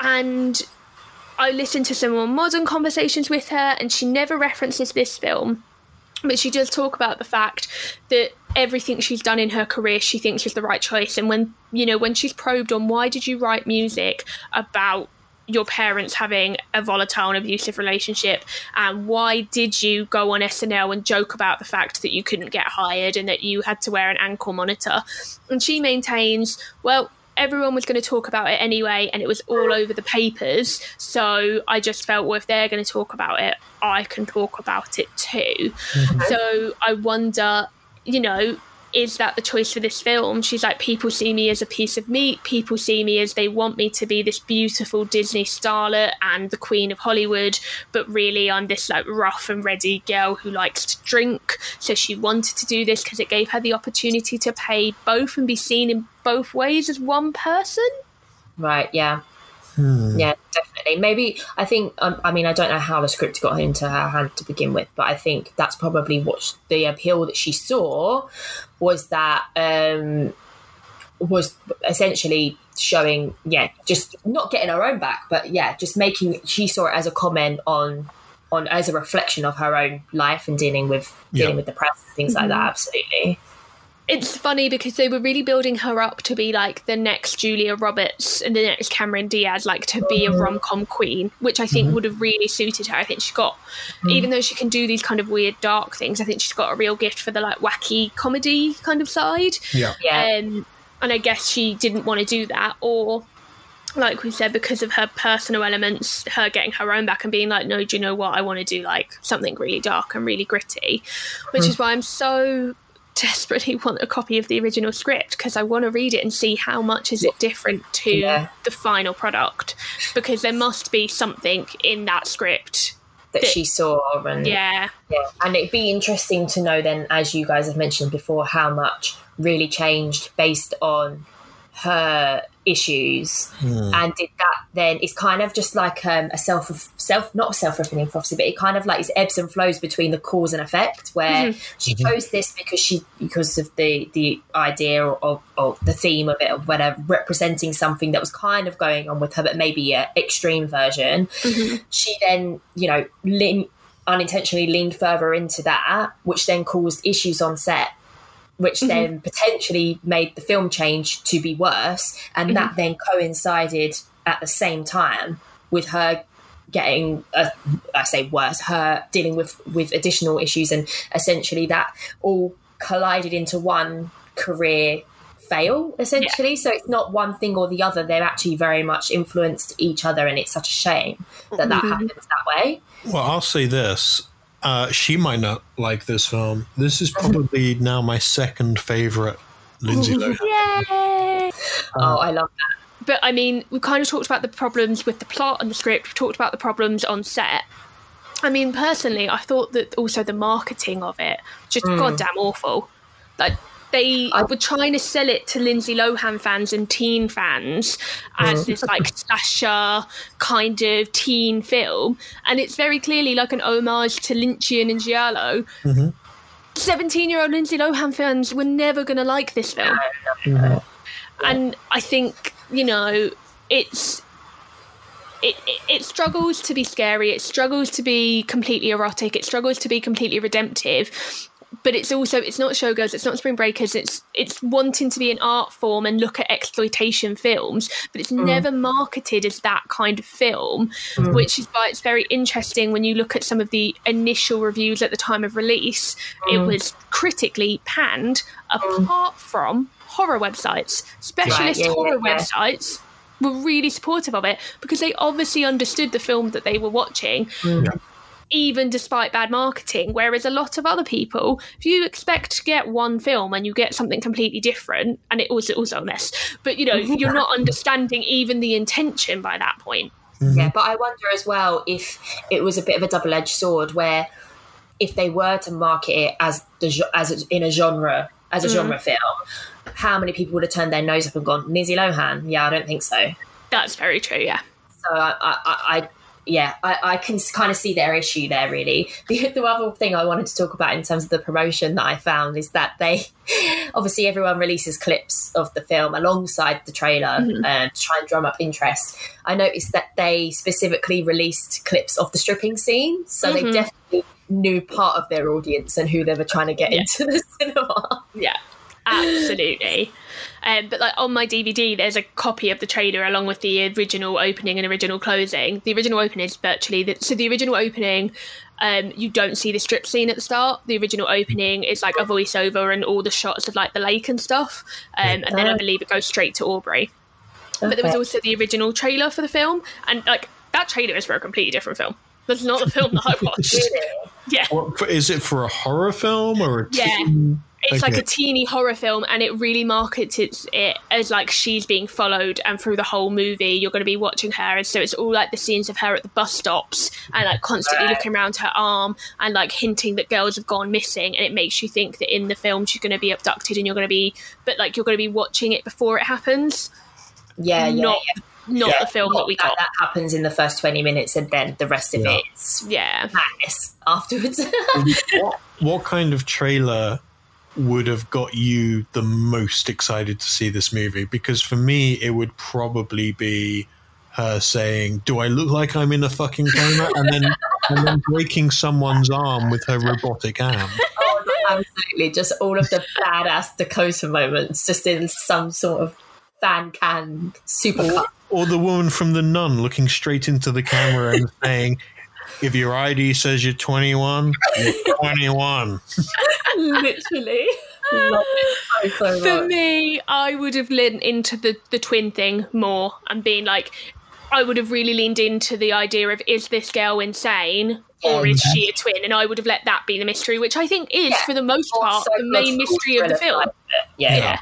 And I listened to some more modern conversations with her, and she never references this film but she does talk about the fact that everything she's done in her career she thinks is the right choice. And when you know when she's probed on why did you write music about your parents having a volatile and abusive relationship? And why did you go on SNL and joke about the fact that you couldn't get hired and that you had to wear an ankle monitor? And she maintains well everyone was going to talk about it anyway and it was all over the papers. So i just felt well if they're going to talk about it i can talk about it too. Mm-hmm. So i wonder you know is that the choice for this film she's like people see me as a piece of meat people see me as they want me to be this beautiful disney starlet and the queen of hollywood but really i'm this like rough and ready girl who likes to drink so she wanted to do this because it gave her the opportunity to pay both and be seen in both ways as one person Right. Yeah. Yeah, definitely. Maybe I think. Um, I mean, I don't know how the script got into her hand to begin with, but I think that's probably what sh- the appeal that she saw was that um, was essentially showing. Yeah, just not getting her own back, but yeah, just making. She saw it as a comment on on as a reflection of her own life and dealing with Yeah. dealing with the press and things like that. Absolutely. It's funny because they were really building her up to be like the next Julia Roberts and the next Cameron Diaz, like to be a mm. rom com queen, which I think mm-hmm. would have really suited her. I think she's got, even mm. though she can do these kind of weird dark things, I think she's got a real gift for the like wacky comedy kind of side. Yeah. Yeah. Um, and I guess she didn't want to do that, or like we said, because of her personal elements, her getting her own back and being like, no, do you know what? I want to do like something really dark and really gritty, which mm. is why I'm so desperately want a copy of the original script because I want to read it and see how much is it different to Yeah. the final product because there must be something in that script. that she saw and Yeah. Yeah, and it'd be interesting to know then, as you guys have mentioned before, how much really changed based on her issues hmm. and did that then it's kind of just like um, a self self not a self-fulfilling prophecy but it kind of like it's ebbs and flows between the cause and effect where mm-hmm. she mm-hmm. chose this because she because of the the idea or, or the theme of it of whatever representing something that was kind of going on with her but maybe a extreme version. Mm-hmm. She then you know lean, unintentionally leaned further into that which then caused issues on set which then potentially made the film change to be worse. And that then coincided at the same time with her getting, uh, I say worse, her dealing with, with additional issues. And essentially that all collided into one career fail, essentially. So it's not one thing or the other. They're actually very much influenced each other. And it's such a shame that that happens that way. Well, I'll say this. Uh, she might not like this film. This is probably now my second favorite Lindsay Lohan. Yay! oh, I love that. But I mean, we kind of talked about the problems with the plot and the script. We talked about the problems on set. I mean, personally, I thought that also the marketing of it just goddamn awful. Like they I- were trying to sell it to Lindsay Lohan fans and teen fans as mm. this like slasher kind of teen film, and it's very clearly like an homage to Lynchian and Giallo. Mm-hmm. Seventeen-year-old Lindsay Lohan fans were never going to like this film mm-hmm. and I think you know it's it, it it struggles to be scary. It struggles to be completely erotic. It struggles to be completely redemptive. But it's also it's not showgirls. It's not spring breakers. It's it's wanting to be an art form and look at exploitation films. But it's mm. never marketed as that kind of film, mm. which is why it's very interesting when you look at some of the initial reviews at the time of release. It mm. was critically panned, apart from horror websites, specialist yeah, yeah, horror yeah. websites were really supportive of it because they obviously understood the film that they were watching even despite bad marketing whereas a lot of other people if you expect to get one film and you get something completely different and it was also a mess but you know you're not understanding even the intention by that point mm-hmm. Yeah, but I wonder as well if it was a bit of a double-edged sword where if they were to market it as the as in a genre as a mm-hmm. genre film, how many people would have turned their nose up and gone, Lindsay Lohan? Yeah, I don't think so. that's very true yeah So I, I, I I- yeah, I, I can kind of see their issue there. Really, the, the other thing I wanted to talk about in terms of the promotion that I found is that they, obviously, everyone releases clips of the film alongside the trailer uh, to try and drum up interest. I noticed that they specifically released clips of the stripping scene, so they definitely knew part of their audience and who they were trying to get into the cinema. Yeah, absolutely. Um, but like on my DVD, there's a copy of the trailer along with the original opening and original closing. The original opening is virtually the, so the original opening. Um, you don't see the strip scene at the start. The original opening is like a voiceover and all the shots of like the lake and stuff, um, and then I believe it goes straight to Aubrey. But there was also the original trailer for the film, and like that trailer is for a completely different film. That's not the film that I watched. Yeah, What, is it for a horror film or a Yeah. teen- it's like a teeny horror film, and it really markets it, it as like she's being followed, and through the whole movie, you're going to be watching her, and so it's all like the scenes of her at the bus stops and like constantly looking around her arm and like hinting that girls have gone missing, and it makes you think that in the film she's going to be abducted, and you're going to be, but like you're going to be watching it before it happens, Yeah, yeah, not yeah. not Yeah, the film that we got. That happens in the first twenty minutes, and then the rest of Yeah. it's Yeah, madness afterwards. what, what kind of trailer would have got you the most excited to see this movie? Because for me, it would probably be her saying, "Do I look like I'm in a fucking coma?" and then and then breaking someone's arm with her robotic arm. oh, absolutely! Just all of the badass Dakota moments, just in some sort of fan can super cut. Or the woman from the nun looking straight into the camera and saying, "If your ID says you're 21, you're 21." Literally, so so For me, I would have leaned into the, the twin thing more and being like, I would have really leaned into the idea of is this girl insane or oh, is she a twin? And I would have let that be the mystery, which I think is, Yeah. for the most oh, Or part, the main mystery of the film. type of it. Yeah, Yeah. yeah,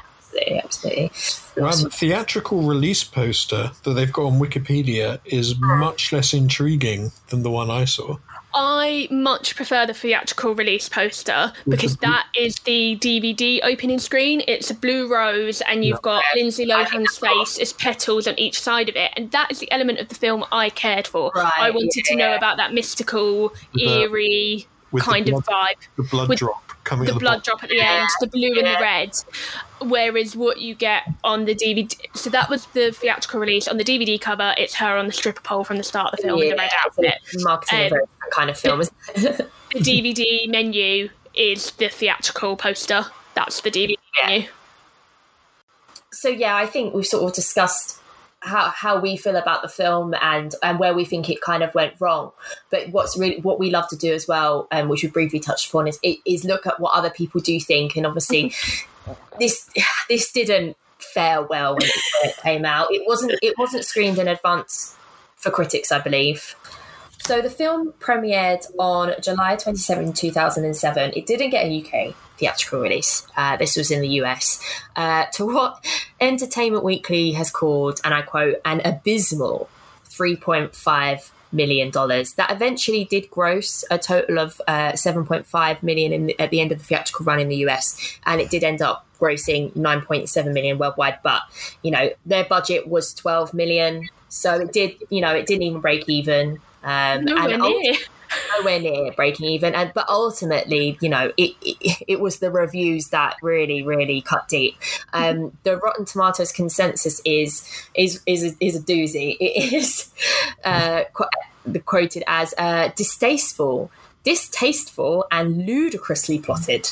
absolutely, absolutely. Well, the theatrical release poster that they've got on Wikipedia is much less intriguing than the one I saw. I much prefer the theatrical release poster because that is the DVD opening screen. It's a blue rose, and you've got Lindsay Lohan's face as petals on each side of it, and that is the element of the film I cared for. Right, I wanted to know about that mystical, the- eerie the kind of vibe The blood With drop coming the blood drop at the end, the blue and the red. Whereas what you get on the DVD, so that was the theatrical release. On the DVD cover, it's her on the stripper pole from the start of the film in the red outfit. marketing Um, kind of film. isn't? The DVD menu is the theatrical poster. That's the DVD Yeah. menu. so yeah, I think we've sort of discussed how how we feel about the film and and where we think it kind of went wrong. But what's really what we love to do as well, um, which we briefly touched upon, is is look at what other people do think. And obviously, this this didn't fare well when it, came out. It wasn't it wasn't screened in advance for critics, I believe. So the film premiered on July 27, 2007. It didn't get a UK theatrical release. Uh, this was in the US. Uh, to what Entertainment Weekly has called, and I quote, an abysmal $3.5 million. dollars. That eventually did gross a total of uh, 7.5 million in the, at the end of the theatrical run in the US, and it did end up grossing 9.7 million worldwide. But you know, their budget was 12 million, so it did. You know, it didn't even break even. Um, Nowhere and near. Nowhere near breaking even. And but ultimately you know it, it it was the reviews that really really cut deep. Um the rotten tomatoes consensus is is is a, is a doozy. It is uh qu- quoted as uh distasteful distasteful and ludicrously plotted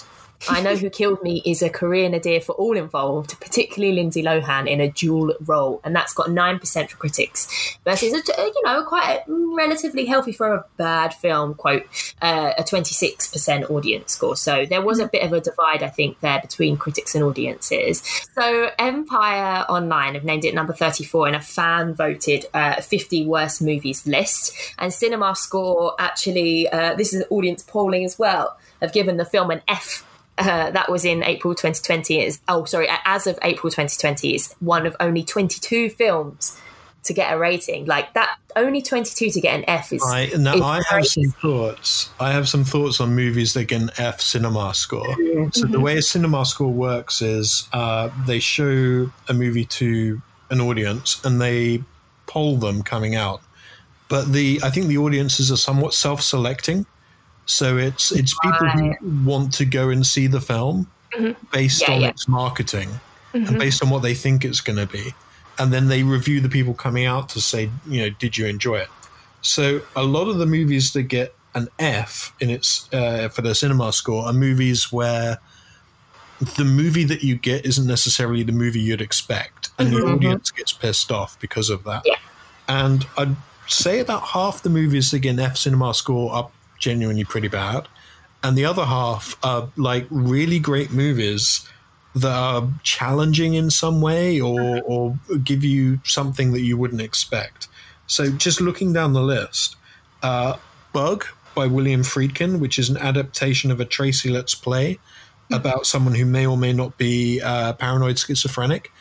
I Know Who Killed Me is a career nadir for all involved, particularly Lindsay Lohan in a dual role, and that's got 9% for critics versus, a, you know, quite a, relatively healthy for a bad film, quote, uh, a 26% audience score. So there was a bit of a divide, I think, there between critics and audiences. So Empire Online have named it number 34 in a fan voted uh, 50 worst movies list, and Cinema Score actually, uh, this is an audience polling as well, have given the film an F uh, that was in April 2020. Is oh, sorry, as of April 2020, is one of only 22 films to get a rating. Like that, only 22 to get an F is. I, now, is I have some thoughts. I have some thoughts on movies that get an F cinema score. So the way a cinema score works is uh, they show a movie to an audience and they poll them coming out. But the I think the audiences are somewhat self-selecting. So it's it's people who want to go and see the film mm-hmm. based Yeah, on yeah. its marketing and mm-hmm. based on what they think it's going to be. And then they review the people coming out to say, you know, did you enjoy it? So a lot of the movies that get an F in its uh, for their cinema score are movies where the movie that you get isn't necessarily the movie you'd expect, and the mm-hmm. audience gets pissed off because of that. Yeah. And I'd say about half the movies that get an F cinema score are genuinely pretty bad, and the other half are like really great movies that are challenging in some way or or give you something that you wouldn't expect. So just looking down the list, uh, Bug by William Friedkin, which is an adaptation of a Tracy Letts play about someone who may or may not be uh, paranoid schizophrenic.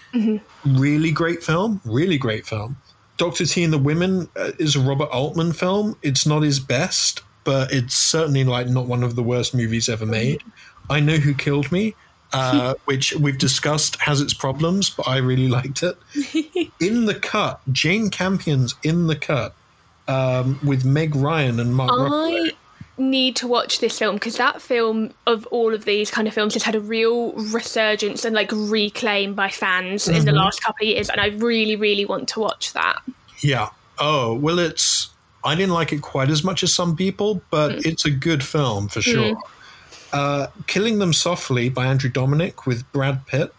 Really great film. Really great film. Doctor T and the Women uh, is a Robert Altman film. It's not his best, but it's certainly like not one of the worst movies ever made. I Know Who Killed Me, uh, which we've discussed has its problems, but I really liked it. in the Cut, Jane Campion's In the Cut um, with Meg Ryan and Mark Ruffalo. I need to watch this film because that film of all of these kind of films has had a real resurgence and like reclaim by fans in the last couple of years, and I really, really want to watch that. Yeah. Oh, well, it's. I didn't like it quite as much as some people, but it's a good film for sure. Uh, Killing Them Softly by Andrew Dominik with Brad Pitt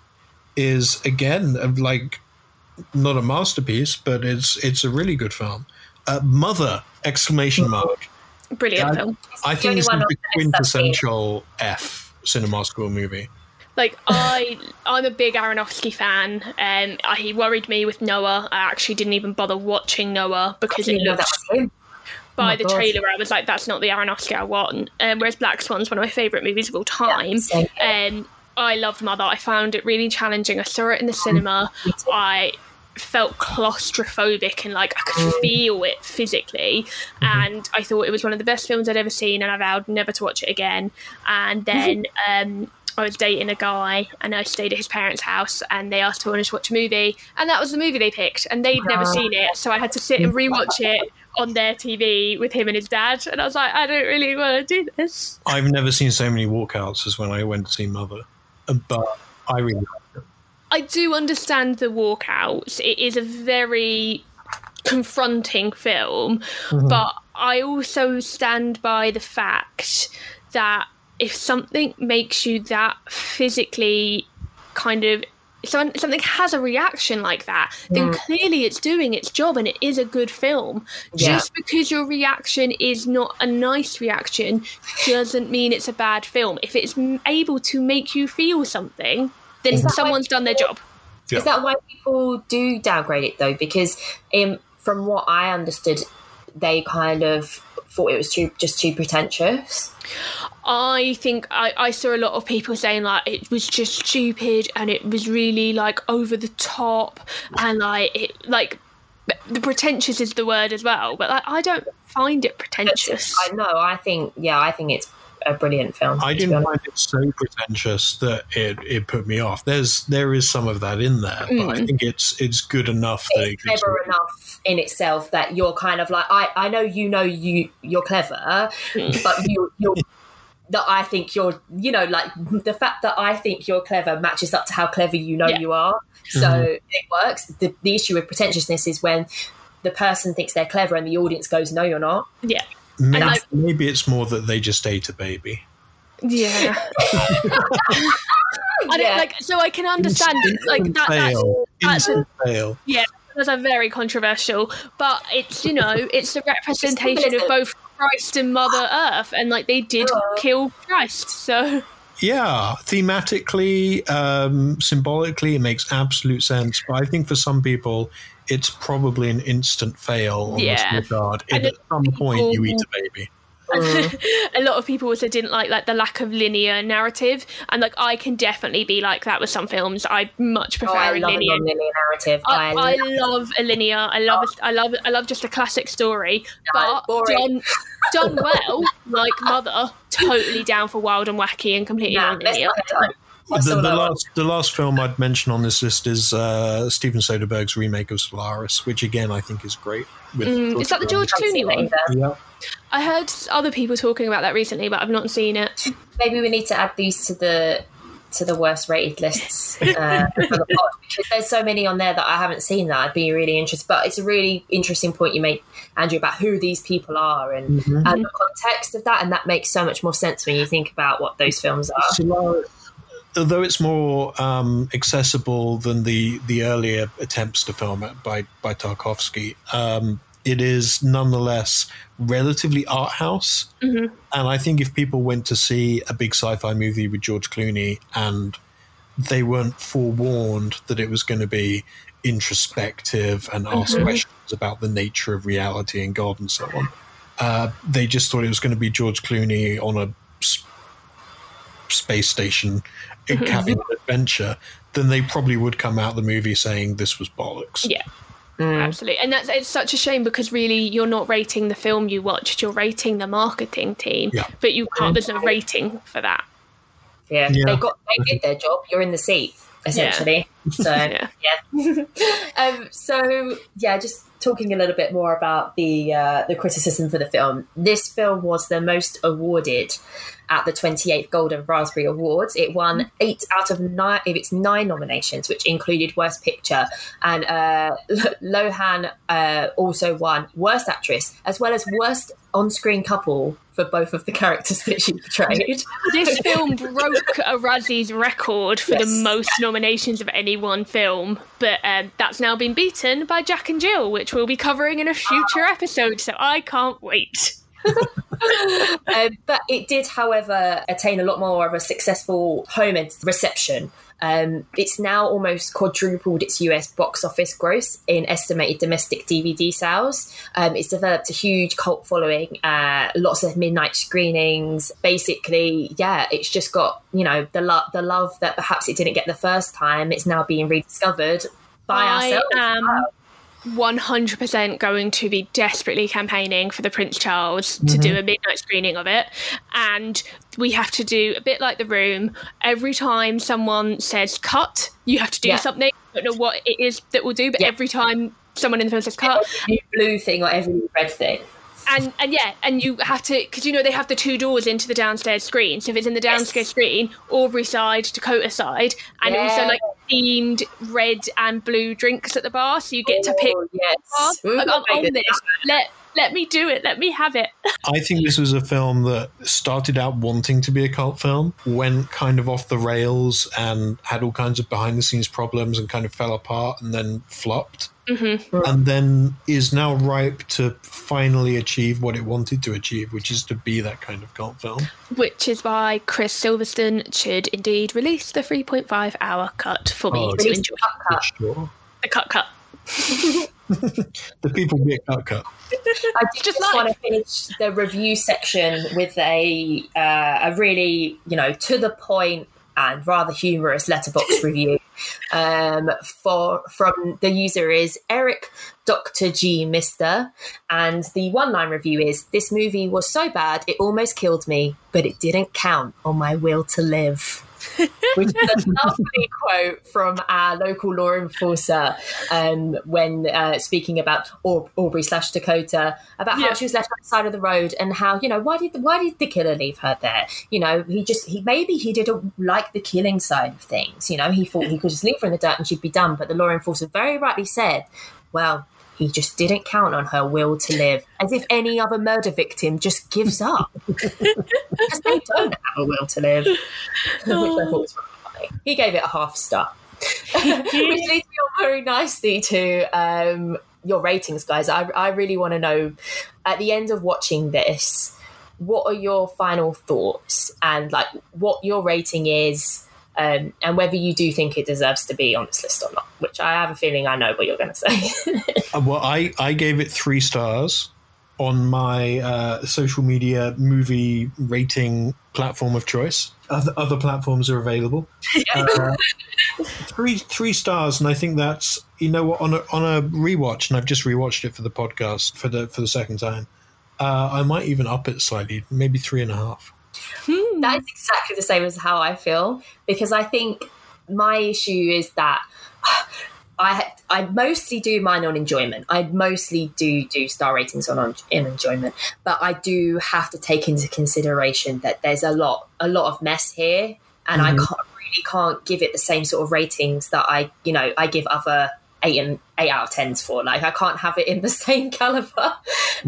is again like not a masterpiece, but it's it's a really good film. Uh, Mother exclamation mark. Brilliant film. I think it's the on the list that's been- quintessential F cinema school movie. Like I, I'm a big Aronofsky fan, and I, he worried me with Noah. I actually didn't even bother watching Noah because it know looked that by my the God. trailer. I was like, that's not the Aronofsky I want. Um, whereas Black Swan's one of my favourite movies of all time. same um, I loved Mother. I found it really challenging. I saw it in the cinema. I felt claustrophobic and like I could feel it physically. And I thought it was one of the best films I'd ever seen, and I vowed never to watch it again. And then um, I was dating a guy, and I stayed at his parents' house, and they asked if I wanted to watch a movie, and that was the movie they picked, and they'd never seen it, so I had to sit and rewatch it on their TV with him and his dad, and I was like, I don't really want to do this. I've never seen so many walkouts as when I went to see Mother, Uh, but I really liked it. I do understand the walkouts. It is a very confronting film, but I also stand by the fact that if something makes you that physically kind of someone, something has a reaction like that, then clearly it's doing its job and it is a good film. Yeah. Just because your reaction is not a nice reaction doesn't mean it's a bad film. If it's able to make you feel something, then Is that why someone's done their job. Yeah. Is that why people do downgrade it though? Because um, from what I understood, they kind of thought it was too just too pretentious. I think I, I saw a lot of people saying like it was just stupid and it was really like over the top and like it like the pretentious is the word as well but like I don't find it pretentious. I know. I think yeah. I think it's a brilliant film. I to be didn't honest. find it so pretentious that it, it put me off. There's there is some of that in there, but I hmm. think it's it's good enough that it it's gives clever enough in itself that you're kind of like I, I know you know you you're clever hmm. but you you're that I think you're you know like the fact that I think you're clever matches up to how clever you know Yeah. you are so mm-hmm. it works the, the issue with pretentiousness is when the person thinks they're clever and the audience goes no you're not yeah. Maybe, I- maybe it's more that they just ate a baby. Yeah. I don't Yeah. like so I can understand Instant like that that's, fail. that's a, fail. yeah those are very controversial but it's you know it's the representation of both Christ and Mother Earth and like they did Uh. kill Christ so Yeah, thematically, um, symbolically, it makes absolute sense. But I think for some people, it's probably an instant fail on Yeah. this regard. And If at some point you eat a baby. a lot of people also didn't like like the lack of linear narrative and like I can definitely be like that with some films I much oh, prefer I a love a linear non-linear narrative oh, I, I love love a linear. I love. I love. I love just a classic story, but boring. done done well, like Mother. Totally down for wild and wacky and completely Nah, let's non-linear. Not head on. That's The, the last, the last film I'd mention on this list is uh, Steven Soderbergh's remake of Solaris, which again I think is great. With Mm, is that the George I've Clooney one? Yeah. I heard other people talking about that recently, but I've not seen it. maybe we need to add these to the to the worst rated lists uh, for the pod because there's so many on there that I haven't seen that I'd be really interested. But it's a really interesting point you make, Andrew, about who these people are and, and the context of that, and that makes so much more sense when you think about what those films are. Solaris, although it's more um, accessible than the the earlier attempts to film it by by Tarkovsky, um, it is nonetheless relatively art house. And I think if people went to see a big sci-fi movie with George Clooney and they weren't forewarned that it was going to be introspective and ask questions about the nature of reality and God and so on. Uh, they just thought it was going to be George Clooney on a s- space station having an adventure, then they probably would come out of the movie saying this was bollocks. Yeah. Absolutely, and that's it's such a shame because really you're not rating the film you watched; you're rating the marketing team. Yeah. But you can't. There's no rating for that. Yeah, Yeah. they got they did their job. You're in the seat essentially. So Yeah. yeah. um, so yeah, just talking a little bit more about the uh, the criticism for the film. This film was the most awarded at the 28th Golden Raspberry Awards. It won eight out of nine of its nine nominations, which included Worst Picture, and uh, Lohan uh, also won Worst Actress as well as Worst On-Screen Couple for both of the characters that she portrayed. This film broke a Razzies record for Yes. the most nominations of any one film, but um, that's now been beaten by Jack and Jill, which we'll be covering in a future episode. So I can't wait. um, but it did, however, attain a lot more of a successful home reception. Um, it's now almost quadrupled its US box office gross in estimated domestic DVD sales. Um, it's developed a huge cult following, uh, lots of midnight screenings. Basically, yeah, it's just got you know the love, the love that perhaps it didn't get the first time. It's now being rediscovered by I ourselves. am 100% going to be desperately campaigning for the Prince Charles to do mm-hmm. a midnight screening of it. And we have to do a bit like the room. Every time someone says cut, you have to do Yeah. something. I don't know what it is that we'll do, but Yeah. every time someone in the film says cut, Every blue thing or every red thing. And and yeah, and you have to because you know they have the two doors into the downstairs screen. So if it's in the downstairs screen, Aubrey side, Dakota side, and also like themed red and blue drinks at the bar, so you get to pick. Oh, yes. bar. Ooh, Like, I'm on this. Let let me do it. Let me have it. I think this was a film that started out wanting to be a cult film, went kind of off the rails and had all kinds of behind the scenes problems and kind of fell apart and then flopped. Mm-hmm. And then is now ripe to finally achieve what it wanted to achieve, which is to be that kind of cult film. Which is why Chris Sivertson should indeed release the 3.5 hour cut for me Oh, to enjoy. the cut. Sure. The cut cut. The people get cut cut. I did Just just, like- want to finish the review section with a uh, a really you know to the point and rather humorous Letterboxd review um, for from the user is Eric Dr G Mister and the one line review is this movie was so bad it almost killed me but it didn't count on my will to live. Which is a lovely quote from our local law enforcer um, when uh, speaking about Aub- Aubrey slash Dakota about how Yeah. she was left on the side of the road and how you know why did why did the killer leave her there? You know he just he maybe he didn't like the killing side of things. You know he thought he could just leave her in the dirt and she'd be done. But the law enforcer very rightly said, well. He just didn't count on her will to live, as if any other murder victim just gives up. Because they don't have a will to live. Which I thought was really funny. He gave it a half star. Which leads me on very nicely to um, your ratings, guys. I, I really want to know at the end of watching this, what are your final thoughts and like what your rating is, um, and whether you do think it deserves to be on this list or not. Which I have a feeling I know what you're going to say. Uh, Well, I, I gave it three stars on my uh, social media movie rating platform of choice. Other, other platforms are available. Uh, three three stars, and I think that's you know what on a, on a rewatch, and I've just rewatched it for the podcast for the for the second time. Uh, I might even up it slightly, maybe three and a half. That is exactly the same as how I feel because I think my issue is that I I mostly do mine on enjoyment. I mostly do do star ratings on, on in enjoyment, but I do have to take into consideration that there's a lot a lot of mess here, and I Mhm. can't really can't give it the same sort of ratings that I you know I give other eight and eight out of tens for. Like I can't have it in the same caliber.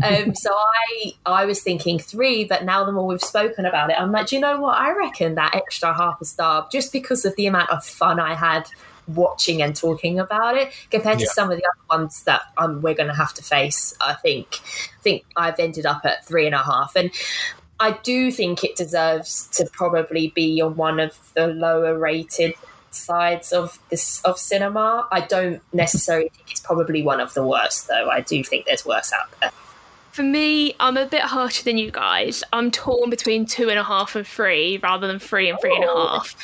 Um, so I I was thinking three, but now the more we've spoken about it, I'm like, do you know what? I reckon that extra half a star just because of the amount of fun I had watching and talking about it compared to some of the other ones that um, we're going to have to face. I think I think I've ended up at three and a half, and I do think it deserves to probably be on one of the lower rated sides of this of cinema. I don't necessarily think it's probably one of the worst, though. I do think there's worse out there. For me, I'm a bit harsher than you guys. I'm torn between two and a half and three rather than three and three and a Oh. half.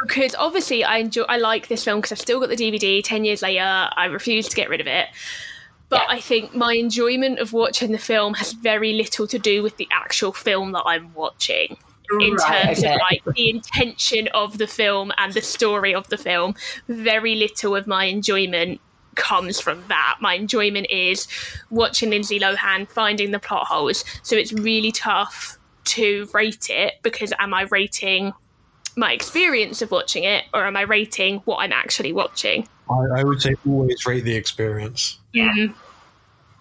Because obviously I enjoy I like this film because I've still got the DVD ten years later. I refuse to get rid of it. But Yeah. I think my enjoyment of watching the film has very little to do with the actual film that I'm watching. In Right, terms okay. of like the intention of the film and the story of the film, very little of my enjoyment comes from that. My enjoyment is watching Lindsay Lohan finding the plot holes. So it's really tough to rate it because am I rating my experience of watching it or am I rating what I'm actually watching? I, I would say always rate the experience. Yeah.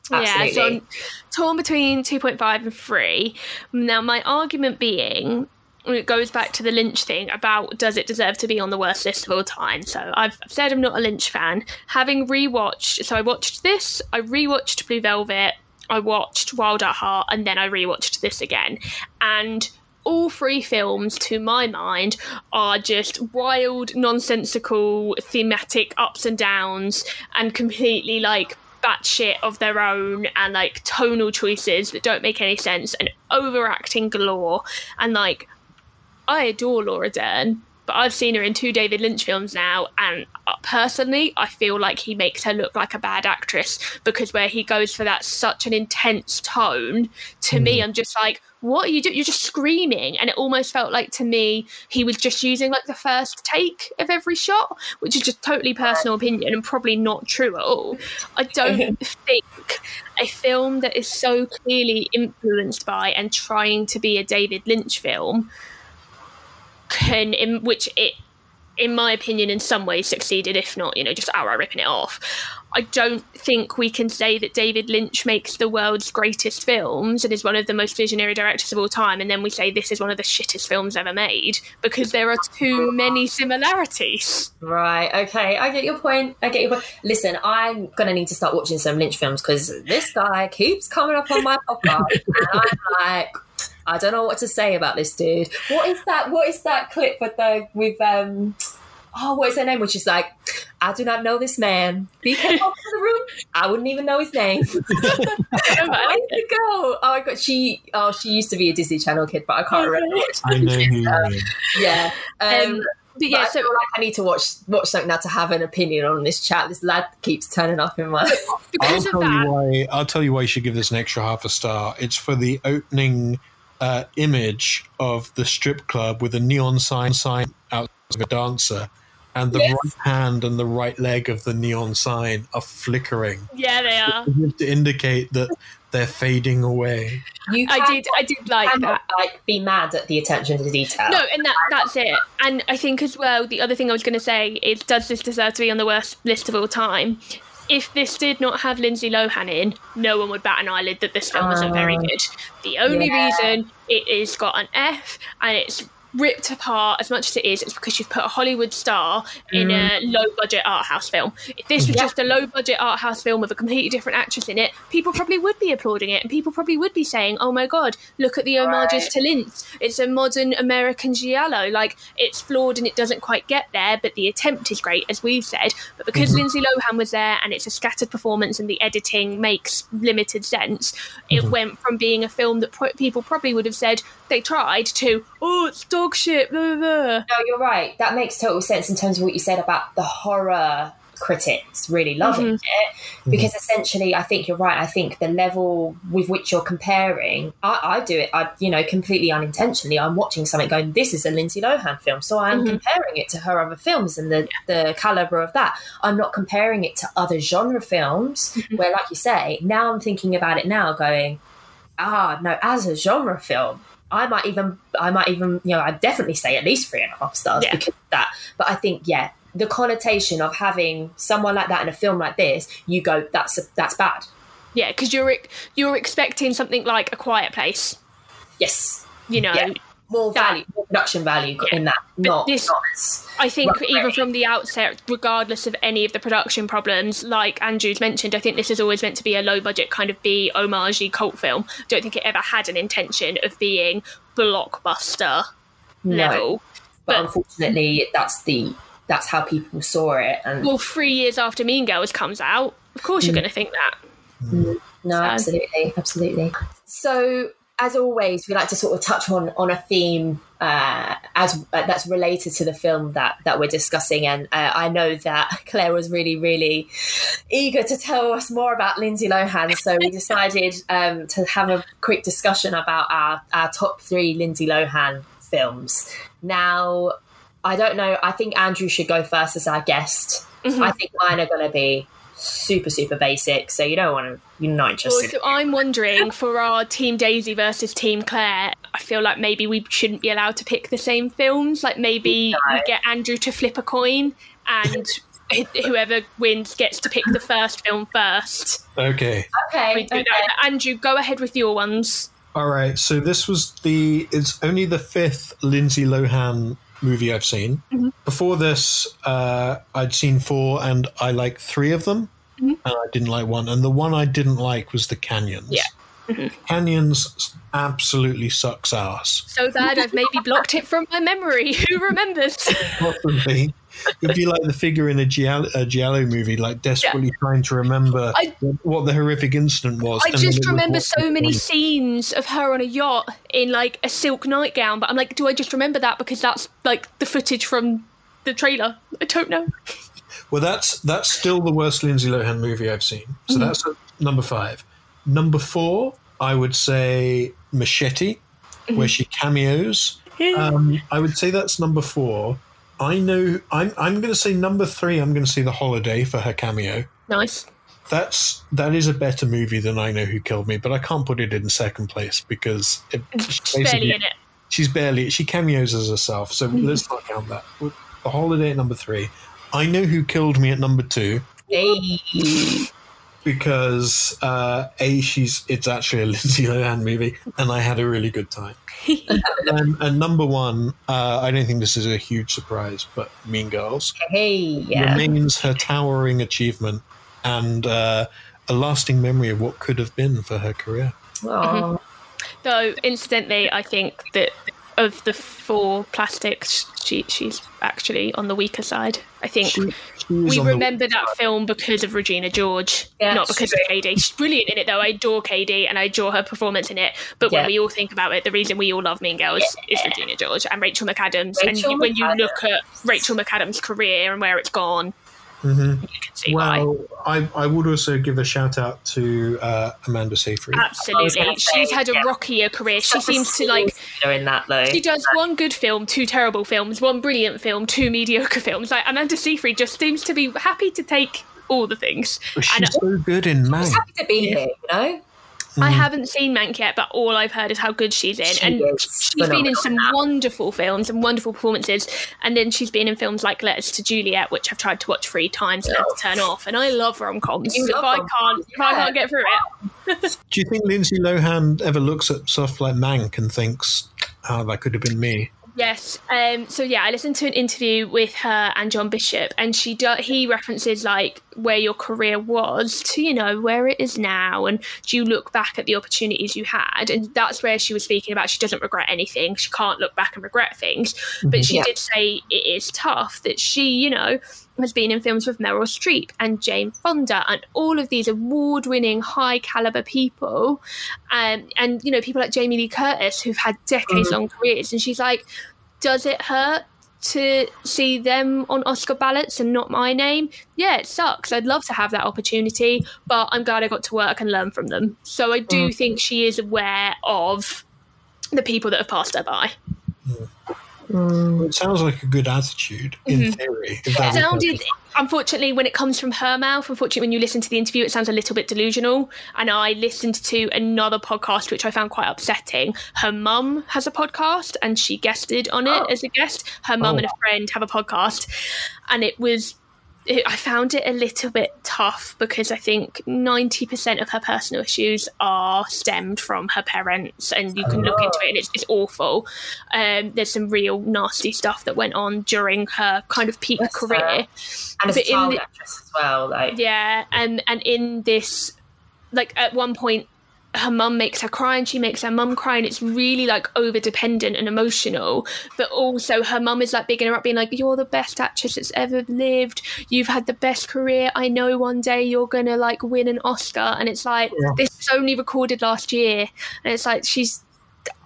Mhm. Yeah, so I'm torn between 2.5 and 3. Now, my argument being, it goes back to the Lynch thing about does it deserve to be on the worst list of all time. So I've I've said I'm not a Lynch fan. Having rewatched, so I watched this, I rewatched Blue Velvet, I watched Wild at Heart, and then I rewatched this again. And all three films, to my mind, are just wild, nonsensical, thematic ups and downs, and completely like batshit of their own, and like tonal choices that don't make any sense, and overacting galore. And like, I adore Laura Dern, but I've seen her in two David Lynch films now, and uh, personally, I feel like he makes her look like a bad actress because where he goes for that such an intense tone, to me, I'm just like, what are you doing? You're just screaming. And it almost felt like to me, he was just using like the first take of every shot, which is just totally personal opinion and probably not true at all. I don't think a film that is so clearly influenced by and trying to be a David Lynch film can, in which it, in my opinion, in some ways succeeded, if not, you know, just outright ripping it off. I don't think we can say that David Lynch makes the world's greatest films and is one of the most visionary directors of all time, and then we say this is one of the shittest films ever made because there are too many similarities. Right. Okay. I get your point. I get your point. Listen, I'm gonna need to start watching some Lynch films because this guy keeps coming up on my podcast, and I'm like. I don't know what to say about this dude. What is that? What is that clip with the with um? Oh, what is her name? Which is like, I do not know this man. He came up to the room. I wouldn't even know his name. Where did it go? Oh my god, she oh she used to be a Disney Channel kid, but I can't remember. I know who you mean. yeah. Um, Um, but but yeah, I so feel like I need to watch watch something now to have an opinion on this chat. This lad keeps turning up in my. I'll because of tell that, you why. I'll tell you why you should give this an extra half a star. It's for the opening uh, image of the strip club with a neon sign sign out of a dancer, and the Yes. right hand and the right leg of the neon sign are flickering yeah, they are. to indicate that they're fading away. You I did, I did like that. like be mad at the attention to detail. No, and that that's it. And I think as well, the other thing I was going to say is, does this deserve to be on the worst list of all time? If this did not have Lindsay Lohan in, no one would bat an eyelid that this film isn't very Ah. good. The only Yeah. reason it is got an F and it's ripped apart as much as it is, it's because you've put a Hollywood star in a low budget art house film. If this was Mm. Yeah. just a low budget art house film with a completely different actress in it, people probably would be applauding it and people probably would be saying, oh my god, look at the homages Right. to Lynch. It's a modern American Giallo. Like, it's flawed and it doesn't quite get there, but the attempt is great, as we've said. But because Lindsay Lohan was there and it's a scattered performance and the editing makes limited sense, it went from being a film that pro- people probably would have said they tried to, oh, it's dog shit, blah, blah, blah. No, you're right. That makes total sense in terms of what you said about the horror critics really loving Mm-hmm. it because essentially I think you're right I think the level with which you're comparing I, I do it I you know completely unintentionally I'm watching something going this is a Lindsay Lohan film so I'm Mhm. comparing it to her other films and the the caliber of that I'm not comparing it to other genre films Mm-hmm. where like you say now I'm thinking about it now going ah no as a genre film I might even I might even you know I'd definitely say at least three and a half stars Yeah. because of that but I think yeah the connotation of having someone like that in a film like this you go that's that's bad Yeah, because you're you're expecting something like A Quiet Place, yes you know. Yeah. More value more production value in that not, this- not I think even from the outset, regardless of any of the production problems, like Andrew's mentioned, I think this is always meant to be a low budget kind of B homage cult film. Don't think it ever had an intention of being blockbuster no. level. but, but- unfortunately that's the that's how people saw it and Well, three years after Mean Girls comes out, of course Mm. you're going to think that. No, So- absolutely, absolutely. So, as always, we like to sort of touch on on a theme uh, as uh, that's related to the film that that we're discussing. And uh, I know that Claire was really, really eager to tell us more about Lindsay Lohan, so we decided um, to have a quick discussion about our our top three Lindsay Lohan films. Now, I don't know. I think Andrew should go first as our guest. I think mine are going to be super super basic so you don't want to you're not oh, Well, so I'm wondering for our Team Daisy versus Team Claire, I feel like maybe we shouldn't be allowed to pick the same films. Like maybe we get Andrew to flip a coin and whoever wins gets to pick the first film first. Okay. okay, We do okay. that. Andrew, go ahead with your ones. All right. So this was the. It's only the fifth Lindsay Lohan movie I've seen. Mm-hmm. Before this, uh, I'd seen four, and I liked three of them, Mm-hmm. and I didn't like one. And the one I didn't like was the Canyons. Yeah. Canyons absolutely sucks ass. So bad I've maybe blocked it from my memory. Who remembers? Possibly. It'd be like the figure in a Giallo, a Giallo movie, like desperately trying to remember I- what the horrific incident was. I just remember so many scenes of her on a yacht in like a silk nightgown, but I'm like, do I just remember that because that's like the footage from the trailer? I don't know. Well, that's that's still the worst Lindsay Lohan movie I've seen. So mm. that's number five. Number four, I would say Machete, Mm-hmm. where she cameos. Um, I would say that's number four. I know. I'm. I'm going to say number three. I'm going to say The Holiday for her cameo. Nice. That's that is a better movie than I Know Who Killed Me, but I can't put it in second place because it, She's barely in it. she's barely she cameos as herself. So let's not count that. The Holiday at number three. I Know Who Killed Me at number two Hey. Because uh, a she's it's actually a Lindsay Lohan movie, and I had a really good time. and, and number one, uh, I don't think this is a huge surprise, but Mean Girls Hey, yeah. remains her towering achievement and uh, a lasting memory of what could have been for her career. Aw. Though, incidentally, I think that of the four plastics, she she's actually on the weaker side. I think She, she is we remember that film because of Regina George, Yeah, not because of Cady. She's brilliant in it, though. I adore Cady and I adore her performance in it. But when we all think about it, the reason we all love Mean Girls is Regina George and Rachel McAdams. and Rachel you- when you look at Rachel McAdams' career and where it's gone, Mhm. you can see why. Well, I, I would also give a shout out to uh, Amanda Seyfried. Absolutely, gonna say, she's had a yeah. rockier career. She Such a seems to like leader in that though. She does one good film, two terrible films, one brilliant film, two mediocre films. Like Amanda Seyfried just seems to be happy to take all the things. But And she's so good in Man. Just happy to be here, you know. I Mm. haven't seen Mank yet, but all I've heard is how good she's in, She and is she's been in some wonderful films and wonderful performances. And then she's been in films like Letters to Juliet, which I've tried to watch three times and had to turn off. And I love rom coms. You If love I rom-coms, can't, if I can't get through it, Do you think Lindsay Lohan ever looks at stuff like Mank and thinks, oh, that could have been me? Yes. Um, so yeah, I listened to an interview with her and John Bishop, and she do- he references like where your career was to you know where it is now, and do you look back at the opportunities you had, and that's where she was speaking about. She doesn't regret anything. She can't look back and regret things, but she Yeah. did say it is tough that she you know has been in films with Meryl Streep and Jane Fonda and all of these award-winning, high-caliber people, um, and you know people like Jamie Lee Curtis who've had decades-long careers, and she's like, does it hurt? To see them on Oscar ballots and not my name, yeah, it sucks. I'd love to have that opportunity, but I'm glad I got to work and learn from them. So I do mm. think she is aware of the people that have passed her by. Mm. Mm. It sounds like a good attitude in mm-hmm. theory. if that It sounded, unfortunately, when it comes from her mouth, unfortunately, when you listen to the interview, it sounds a little bit delusional. And I listened to another podcast, which I found quite upsetting. Her mum has a podcast and she guested on it oh. as a guest. Her mum Oh. and a oh. friend have a podcast. And it was. It, I found it a little bit tough because I think 90% of her personal issues are stemmed from her parents, and you can look into it and it's, it's awful. Um, there's some real nasty stuff that went on during her kind of peak Yes, career. and as a child the- actress as well, like Yeah, and and in this, like at one point, her mum makes her cry, and she makes her mum cry, and it's really like over dependent and emotional. But also, her mum is like bigging her up, being like, "You're the best actress that's ever lived. You've had the best career. I know one day you're gonna like win an Oscar." And it's like Yeah. this was only recorded last year, and it's like she's.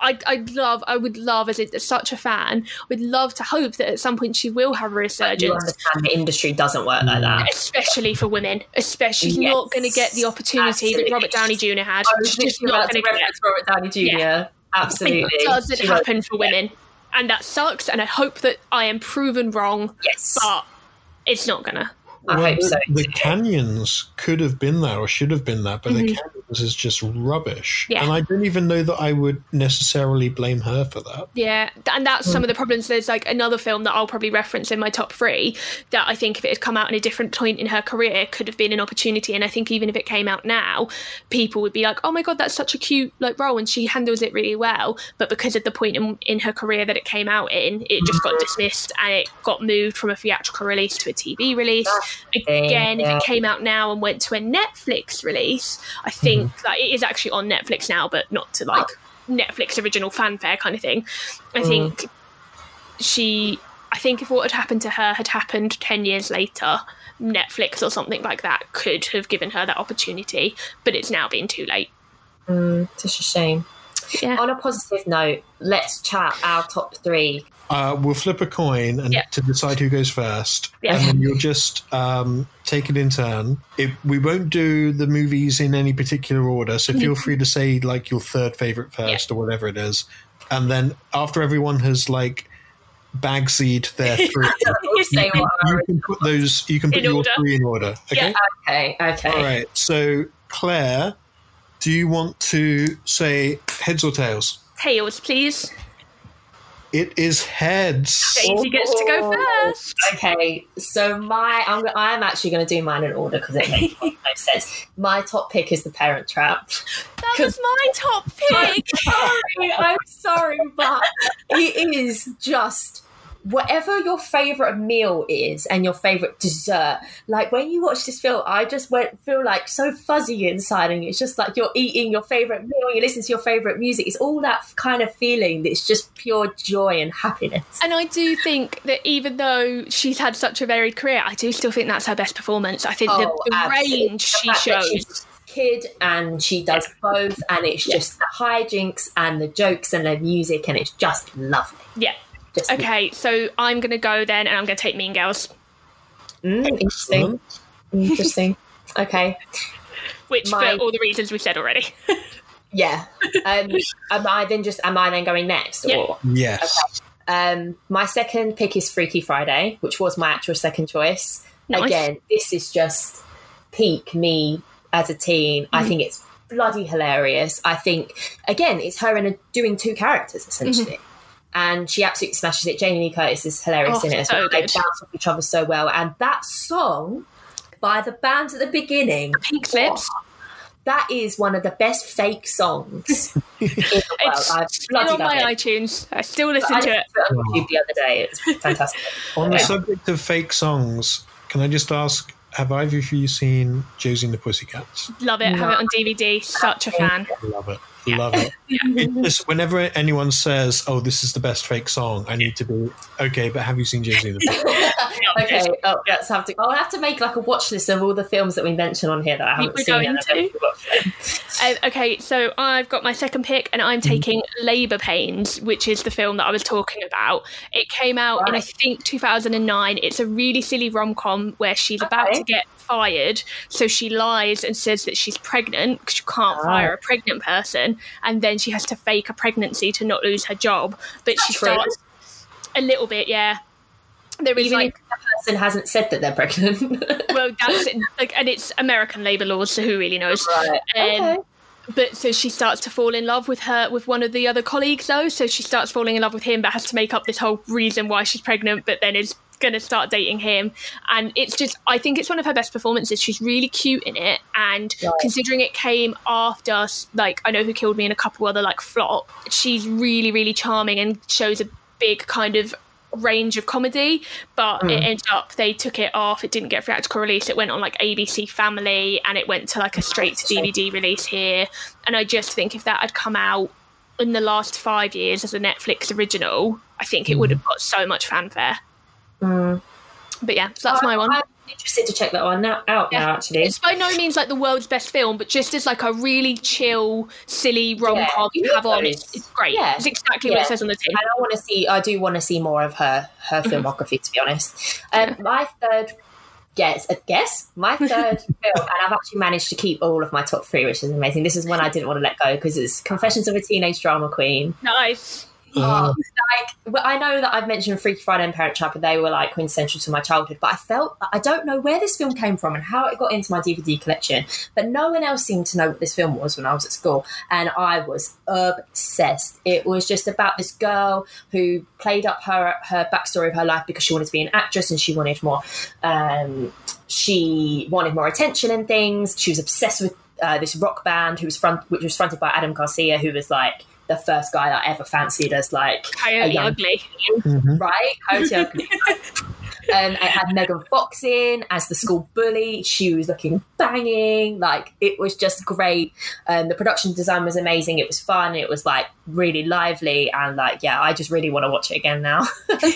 I, I'd love, I would love, as, a, such a fan, would love to hope that at some point she will have a resurgence the industry doesn't work like that. especially for women. Especially, Yes. not going to get the opportunity that Robert Downey Jr. had. I was She's just not going to get. Robert Downey Jr. Absolutely, It doesn't She happen for women, and that sucks. And I hope that I am proven wrong, Yes, but it's not gonna. I Well, hope the, so. The canyons could have been that or should have been that, but the Mhm. canyons is just rubbish. Yeah. And I don't even know that I would necessarily blame her for that. Yeah, and that's some of the problems. There's like another film that I'll probably reference in my top three that I think if it had come out in a different point in her career could have been an opportunity. And I think even if it came out now, people would be like, "Oh my god, that's such a cute like role," and she handles it really well. But because of the point in, in her career that it came out in, it just got dismissed and it got moved from a theatrical release to a TV release. Again, if it came out now and went to a Netflix release, I mm-hmm. think think that it is actually on Netflix now, but not to like Netflix original fanfare kind of thing. I mm. think she. I think if what had happened to her had happened ten years later, Netflix or something like that could have given her that opportunity, but it's now been too late. Mm, it's just a shame. Yeah. On a positive note, let's chat our top three. Uh, we'll flip a coin and Yeah. to decide who goes first, Yeah. and then you'll just um, take it in turn. It, we won't do the movies in any particular order, so feel free to say like your third favorite first or whatever it is, and then after everyone has like bag seed their three, We'll say you can put those. You can put In your order. three in order. Okay. Yeah. Okay, okay. All right. So Claire, do you want to say heads or tails? Tails, please. It is heads. Daisy gets to go Oh. first. Okay, so my I'm I'm actually going to do mine in order because it makes no sense. My top pick is the Parent Trap. That was my top pick. sorry, I'm sorry, but it is just whatever your favorite meal is and your favorite dessert. Like when you watch this film, I just went feel like so fuzzy inside, and it's just like you're eating your favorite meal, you listen to your favorite music. It's all that kind of feeling that's just pure joy and happiness. And I do think that even though she's had such a varied career, I do still think that's her best performance. I think the, Oh, the absolutely. range The she shows. kid and she does both, and it's just the hijinks and the jokes and the music, and it's just lovely. Yeah. Just Okay, so I'm going to go then and I'm going to take Mean Girls, Mm, interesting. Interesting. Okay. which My- for all the reasons we've said already. Yeah. Um, am I then just am I then going next? Yeah. Or Yes. um, my second pick is Freaky Friday, which was my actual second choice. Nice. Again, this is just peak me as a teen. I Mm-hmm. think it's bloody hilarious. I think again, it's her in a, doing two characters essentially. And she absolutely smashes it. Jamie Lee Curtis is hilarious. Oh, in it as so well. They bounce off each other so well. And that song by the band at the beginning, Pink Slips. that is one of the best fake songs in the world. It's I still on my it. iTunes. I still listen I to it. listened to it on the other day. It's fantastic. On the subject of fake songs, can I just ask, have either of you seen Josie and the Pussycats? Love it. Have it on DVD. Such a fan. Love it. Love it. It just- whenever anyone says, "Oh, this is the best fake song," I need to be okay. But have you seen Josie and the Pussycats? okay, oh, let's have to. I'll have to make like a watch list of all the films that we mention on here that I haven't We're seen. going and I've to. actually watched them. Um, okay, so I've got my second pick, and I'm taking Labour Pains, which is the film that I was talking about. It came out in I think 2009. It's a really silly rom com where she's about to get fired, so she lies and says that she's pregnant because you can't fire a pregnant person, and then she has to fake a pregnancy to not lose her job. But she true? starts a little bit, yeah. There is Even like if the person hasn't said that they're pregnant. well, that's it. like, and it's American labour laws, so who really knows? right. Um, okay. but so she starts to fall in love with her with one of the other colleagues though so she starts falling in love with him but has to make up this whole reason why she's pregnant but then is going to start dating him. And it's just i think it's one of her best performances. She's really cute in it. And Right. considering it came after like i know who killed me and a couple other like flop she's really really charming and shows a big kind of range of comedy. But it hmm. ended up they took it off. It didn't get theatrical release. It went on like abc family and it went to like a straight to dvd release here. And i just think if that had come out in the last five years as a netflix original i think it would hmm. have got so much fanfare but yeah so that's my one I'm interested to check that one now, out now. Actually, it's by no means like the world's best film, but just as like a really chill, silly rom com Yeah, you have on, it's, it's great. Yeah. It's exactly what it says on the tin. and I want to see. I do want to see more of her her Mm-hmm. filmography. To be honest, um, my third guess, a guess, my third film, and I've actually managed to keep all of my top three, which is amazing. This is one I didn't want to let go because it's Confessions of a Teenage Drama Queen. Nice. Oh, Uh, like I know that I've mentioned Freaky Friday and Parent Trap, and they were like quintessential to my childhood. But I felt I don't know where this film came from and how it got into my DVD collection. But no one else seemed to know what this film was when I was at school, and I was obsessed. It was just about this girl who played up her her backstory of her life because she wanted to be an actress and she wanted more. Um, she wanted more attention and things. She was obsessed with uh, this rock band who was front, which was fronted by Adam Garcia, who was like the first guy that I ever fancied as like a Coyote young Ugly. mhm. right? Coyote Ugly. Um, it had Megan Fox in as the school bully. She was looking banging. Like it was just great. Um, the production design was amazing. It was fun. It was like really lively and like yeah, I just really want to watch it again now.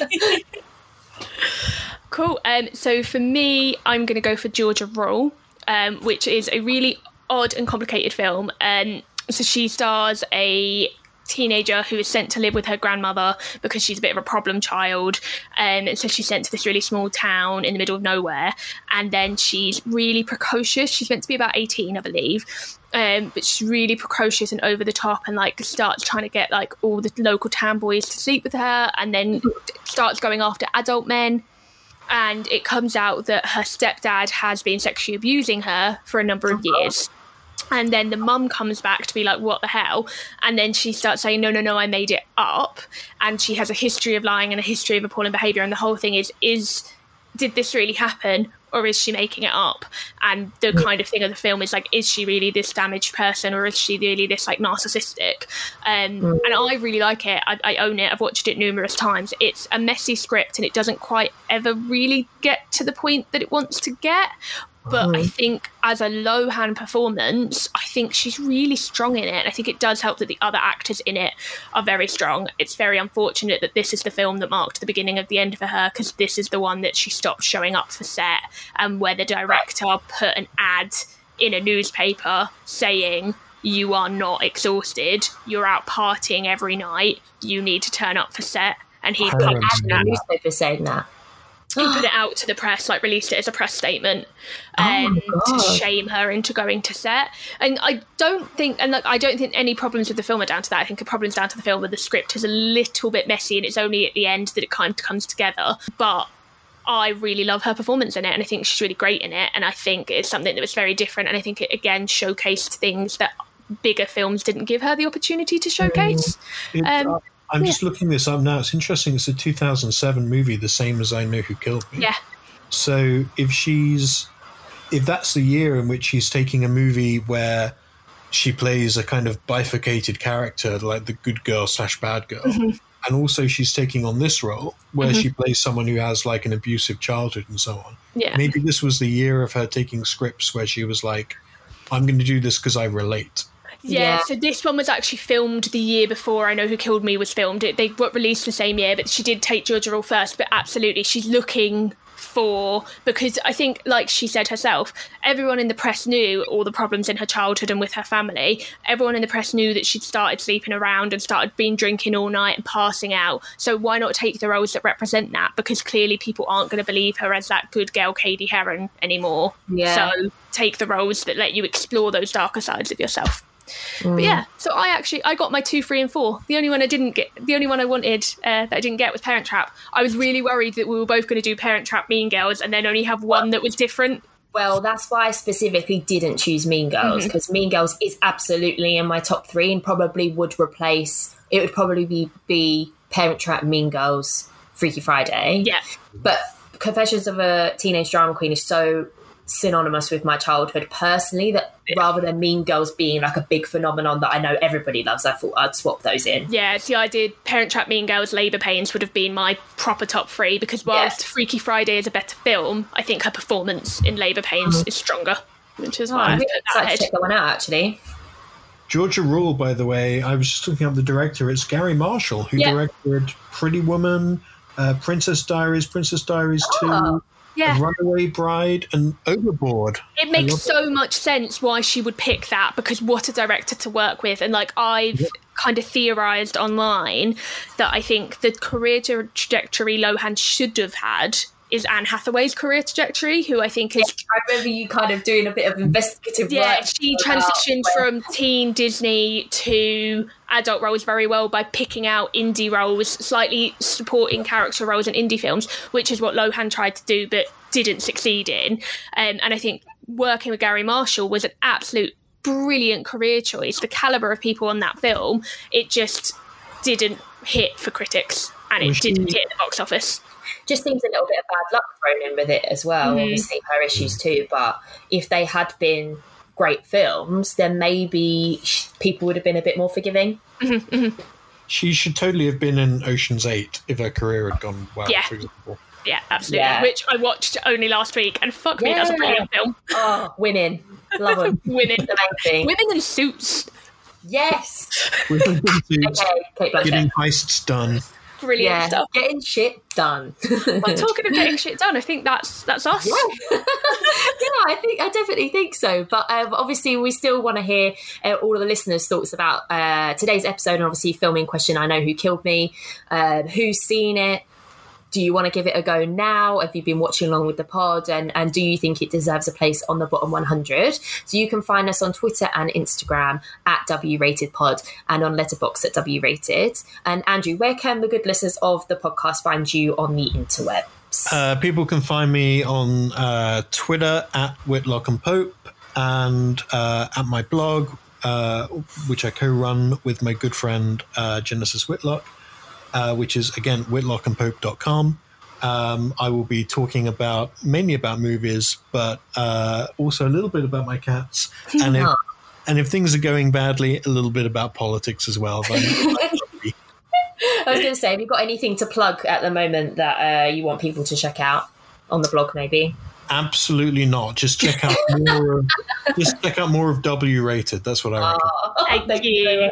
Cool. Um, so for me, I'm going to go for Georgia Rule, um, which is a really odd and complicated film. Um, so she stars a teenager who is sent to live with her grandmother because she's a bit of a problem child. Um, and so she's sent to this really small town in the middle of nowhere. And then she's really precocious. She's meant to be about 18, I believe. Um, but she's really precocious and over the top and like starts trying to get like all the local town boys to sleep with her and then starts going after adult men and it comes out that her stepdad has been sexually abusing her for a number of years. And then the mum comes back to be like, what the hell? And then she starts saying, no, no, no, I made it up. And she has a history of lying and a history of appalling behaviour. And the whole thing is, is did this really happen or is she making it up? And the kind of thing of the film is like, is she really this damaged person or is she really this like narcissistic? Um, mm. And I really like it. I, I, own it. I've watched it numerous times. It's a messy script and it doesn't quite ever really get to the point that it wants to get. But I think as a Lohan performance, I think she's really strong in it. I think it does help that the other actors in it are very strong. It's very unfortunate that this is the film that marked the beginning of the end for her because this is the one that she stopped showing up for set and where the director put an ad in a newspaper saying you are not exhausted, you're out partying every night, you need to turn up for set. And he put published that newspaper saying that he put it out to the press, like released it as a press statement, um, oh to shame her into going to set. And I don't think, and like, I don't think any problems with the film are down to that. I think the problems down to the film where the script is a little bit messy, and it's only at the end that it kind of comes together. But I really love her performance in it, and I think she's really great in it. And I think it's something that was very different, and I think it again showcased things that bigger films didn't give her the opportunity to showcase. Um, I'm yeah. just looking this up now. It's interesting. It's a 2007 movie, the same as I Know Who Killed Me. Yeah. So if she's, if that's the year in which she's taking a movie where she plays a kind of bifurcated character, like the good girl slash bad girl, mm-hmm. and also she's taking on this role where mm-hmm. she plays someone who has like an abusive childhood and so on. Yeah. Maybe this was the year of her taking scripts where she was like, I'm going to do this because I relate. Yeah, yeah, so this one was actually filmed the year before I Know Who Killed Me was filmed. It, they got released the same year, but she did take Georgia Rule first. But absolutely, she's looking for because I think, like she said herself, everyone in the press knew all the problems in her childhood and with her family. Everyone in the press knew that she'd started sleeping around and started being drinking all night and passing out. So why not take the roles that represent that? Because clearly people aren't going to believe her as that good girl, Cady Heron, anymore. Yeah. So take the roles that let you explore those darker sides of yourself. Mm. But yeah, so I actually I got my two, three, and four. The only one I didn't get, the only one I wanted uh, that I didn't get was Parent Trap. I was really worried that we were both going to do Parent Trap, Mean Girls, and then only have one that was different. Well, that's why I specifically didn't choose Mean Girls because mm-hmm. Mean Girls is absolutely in my top three and probably would replace. It would probably be be Parent Trap, Mean Girls, Freaky Friday. Yeah, but Confessions of a Teenage Drama Queen is so synonymous with my childhood personally that yeah. rather than Mean Girls being like a big phenomenon that I know everybody loves, I thought I'd swap those in. Yeah, see, I did Parent Trap, Mean Girls, Labour Pains would have been my proper top three because whilst yeah. Freaky Friday is a better film, I think her performance in Labour Pains mm-hmm. is stronger, which is oh, why I really to check that one out actually. Georgia Rule, by the way, I was just looking up the director. It's Garry Marshall, who yeah. directed Pretty Woman, uh, Princess Diaries, Princess Diaries oh. 2, yeah. Runaway Bride and Overboard. It makes so it. much sense why she would pick that because what a director to work with. And like I've yeah. kind of theorized online that I think the career trajectory Lohan should have had is Anne Hathaway's career trajectory, who I think is. I remember you kind of doing a bit of investigative yeah, work. she transitioned from teen Disney to adult roles very well by picking out indie roles, slightly supporting character roles in indie films, which is what Lohan tried to do but didn't succeed in. Um, and I think working with Garry Marshall was an absolute brilliant career choice. The caliber of people on that film, it just didn't hit for critics and it didn't hit the box office just seems a little bit of bad luck thrown in with it as well. Mm. Obviously, her issues too. But if they had been great films, then maybe people would have been a bit more forgiving. Mm-hmm, mm-hmm. She should totally have been in Ocean's Eight if her career had gone well. Yeah. For example. Yeah, absolutely. Yeah. Which I watched only last week, and fuck me, that's a brilliant film. Oh, women. Love them. Women, Amazing. women in suits, Yes. Women in suits, Okay, getting heists done. Brilliant yeah. stuff. Getting shit done. But talking of getting shit done, I think that's that's us. Yeah. yeah, I think I definitely think so. But um, obviously, we still want to hear uh, all of the listeners' thoughts about uh, today's episode, and obviously, filming question. I know who killed me, uh, who's seen it. Do you want to give it a go now? Have you been watching along with the pod? And, and do you think it deserves a place on the bottom 100? So you can find us on Twitter and Instagram at W Rated Pod and on Letterboxd at W Rated. And Andrew, where can the good listeners of the podcast find you on the interweb? Uh, people can find me on uh, Twitter at Whitlock and Pope and uh, at my blog, uh, which I co run with my good friend uh, Genesis Whitlock, uh, which is again whitlockandpope.com. Um, I will be talking about mainly about movies, but uh, also a little bit about my cats. And if, and if things are going badly, a little bit about politics as well. But I was going to say, have you got anything to plug at the moment that uh, you want people to check out on the blog, maybe? Absolutely not. Just check out more. of, just check out more of W rated. That's what I reckon. Oh, Thank you.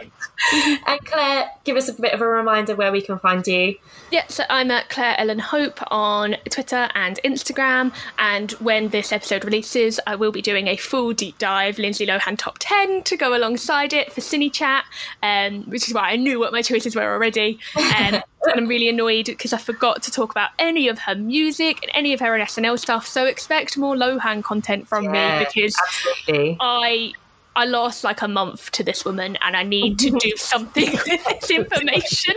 And Claire, give us a bit of a reminder where we can find you. Yeah, so I'm at Claire Ellen Hope on Twitter and Instagram. And when this episode releases, I will be doing a full deep dive Lindsay Lohan top 10 to go alongside it for Cine Chat, um, which is why I knew what my choices were already. Um, and I'm really annoyed because I forgot to talk about any of her music and any of her SNL stuff. So expect more Lohan content from Yeah, me because Absolutely. I. I lost like a month to this woman, and I need to do something with this information.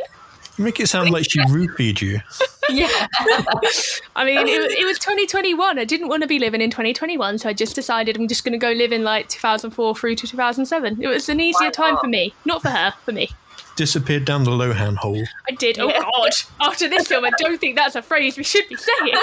You make it sound like she roofied you. Yeah. I mean, it, it was 2021. I didn't want to be living in 2021, so I just decided I'm just going to go live in like 2004 through to 2007. It was an easier Why time not? for me, not for her, for me. Disappeared down the Lohan hole. I did. Oh God! After this film, I don't think that's a phrase we should be saying.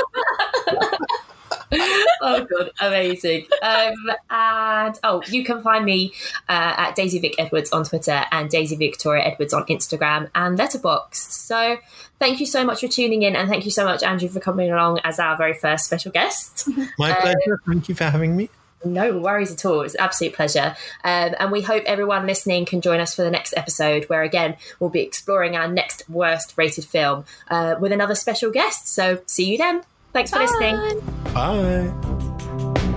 oh god, amazing. Um, and oh, you can find me uh, at Daisy Vic Edwards on Twitter and Daisy Victoria Edwards on Instagram and Letterboxd. So thank you so much for tuning in, and thank you so much, Andrew, for coming along as our very first special guest. My pleasure. Thank you for having me. No worries at all. It's an absolute pleasure. Um, and we hope everyone listening can join us for the next episode, where again, we'll be exploring our next worst rated film uh, with another special guest. So see you then. Thanks Bye. for listening. Bye.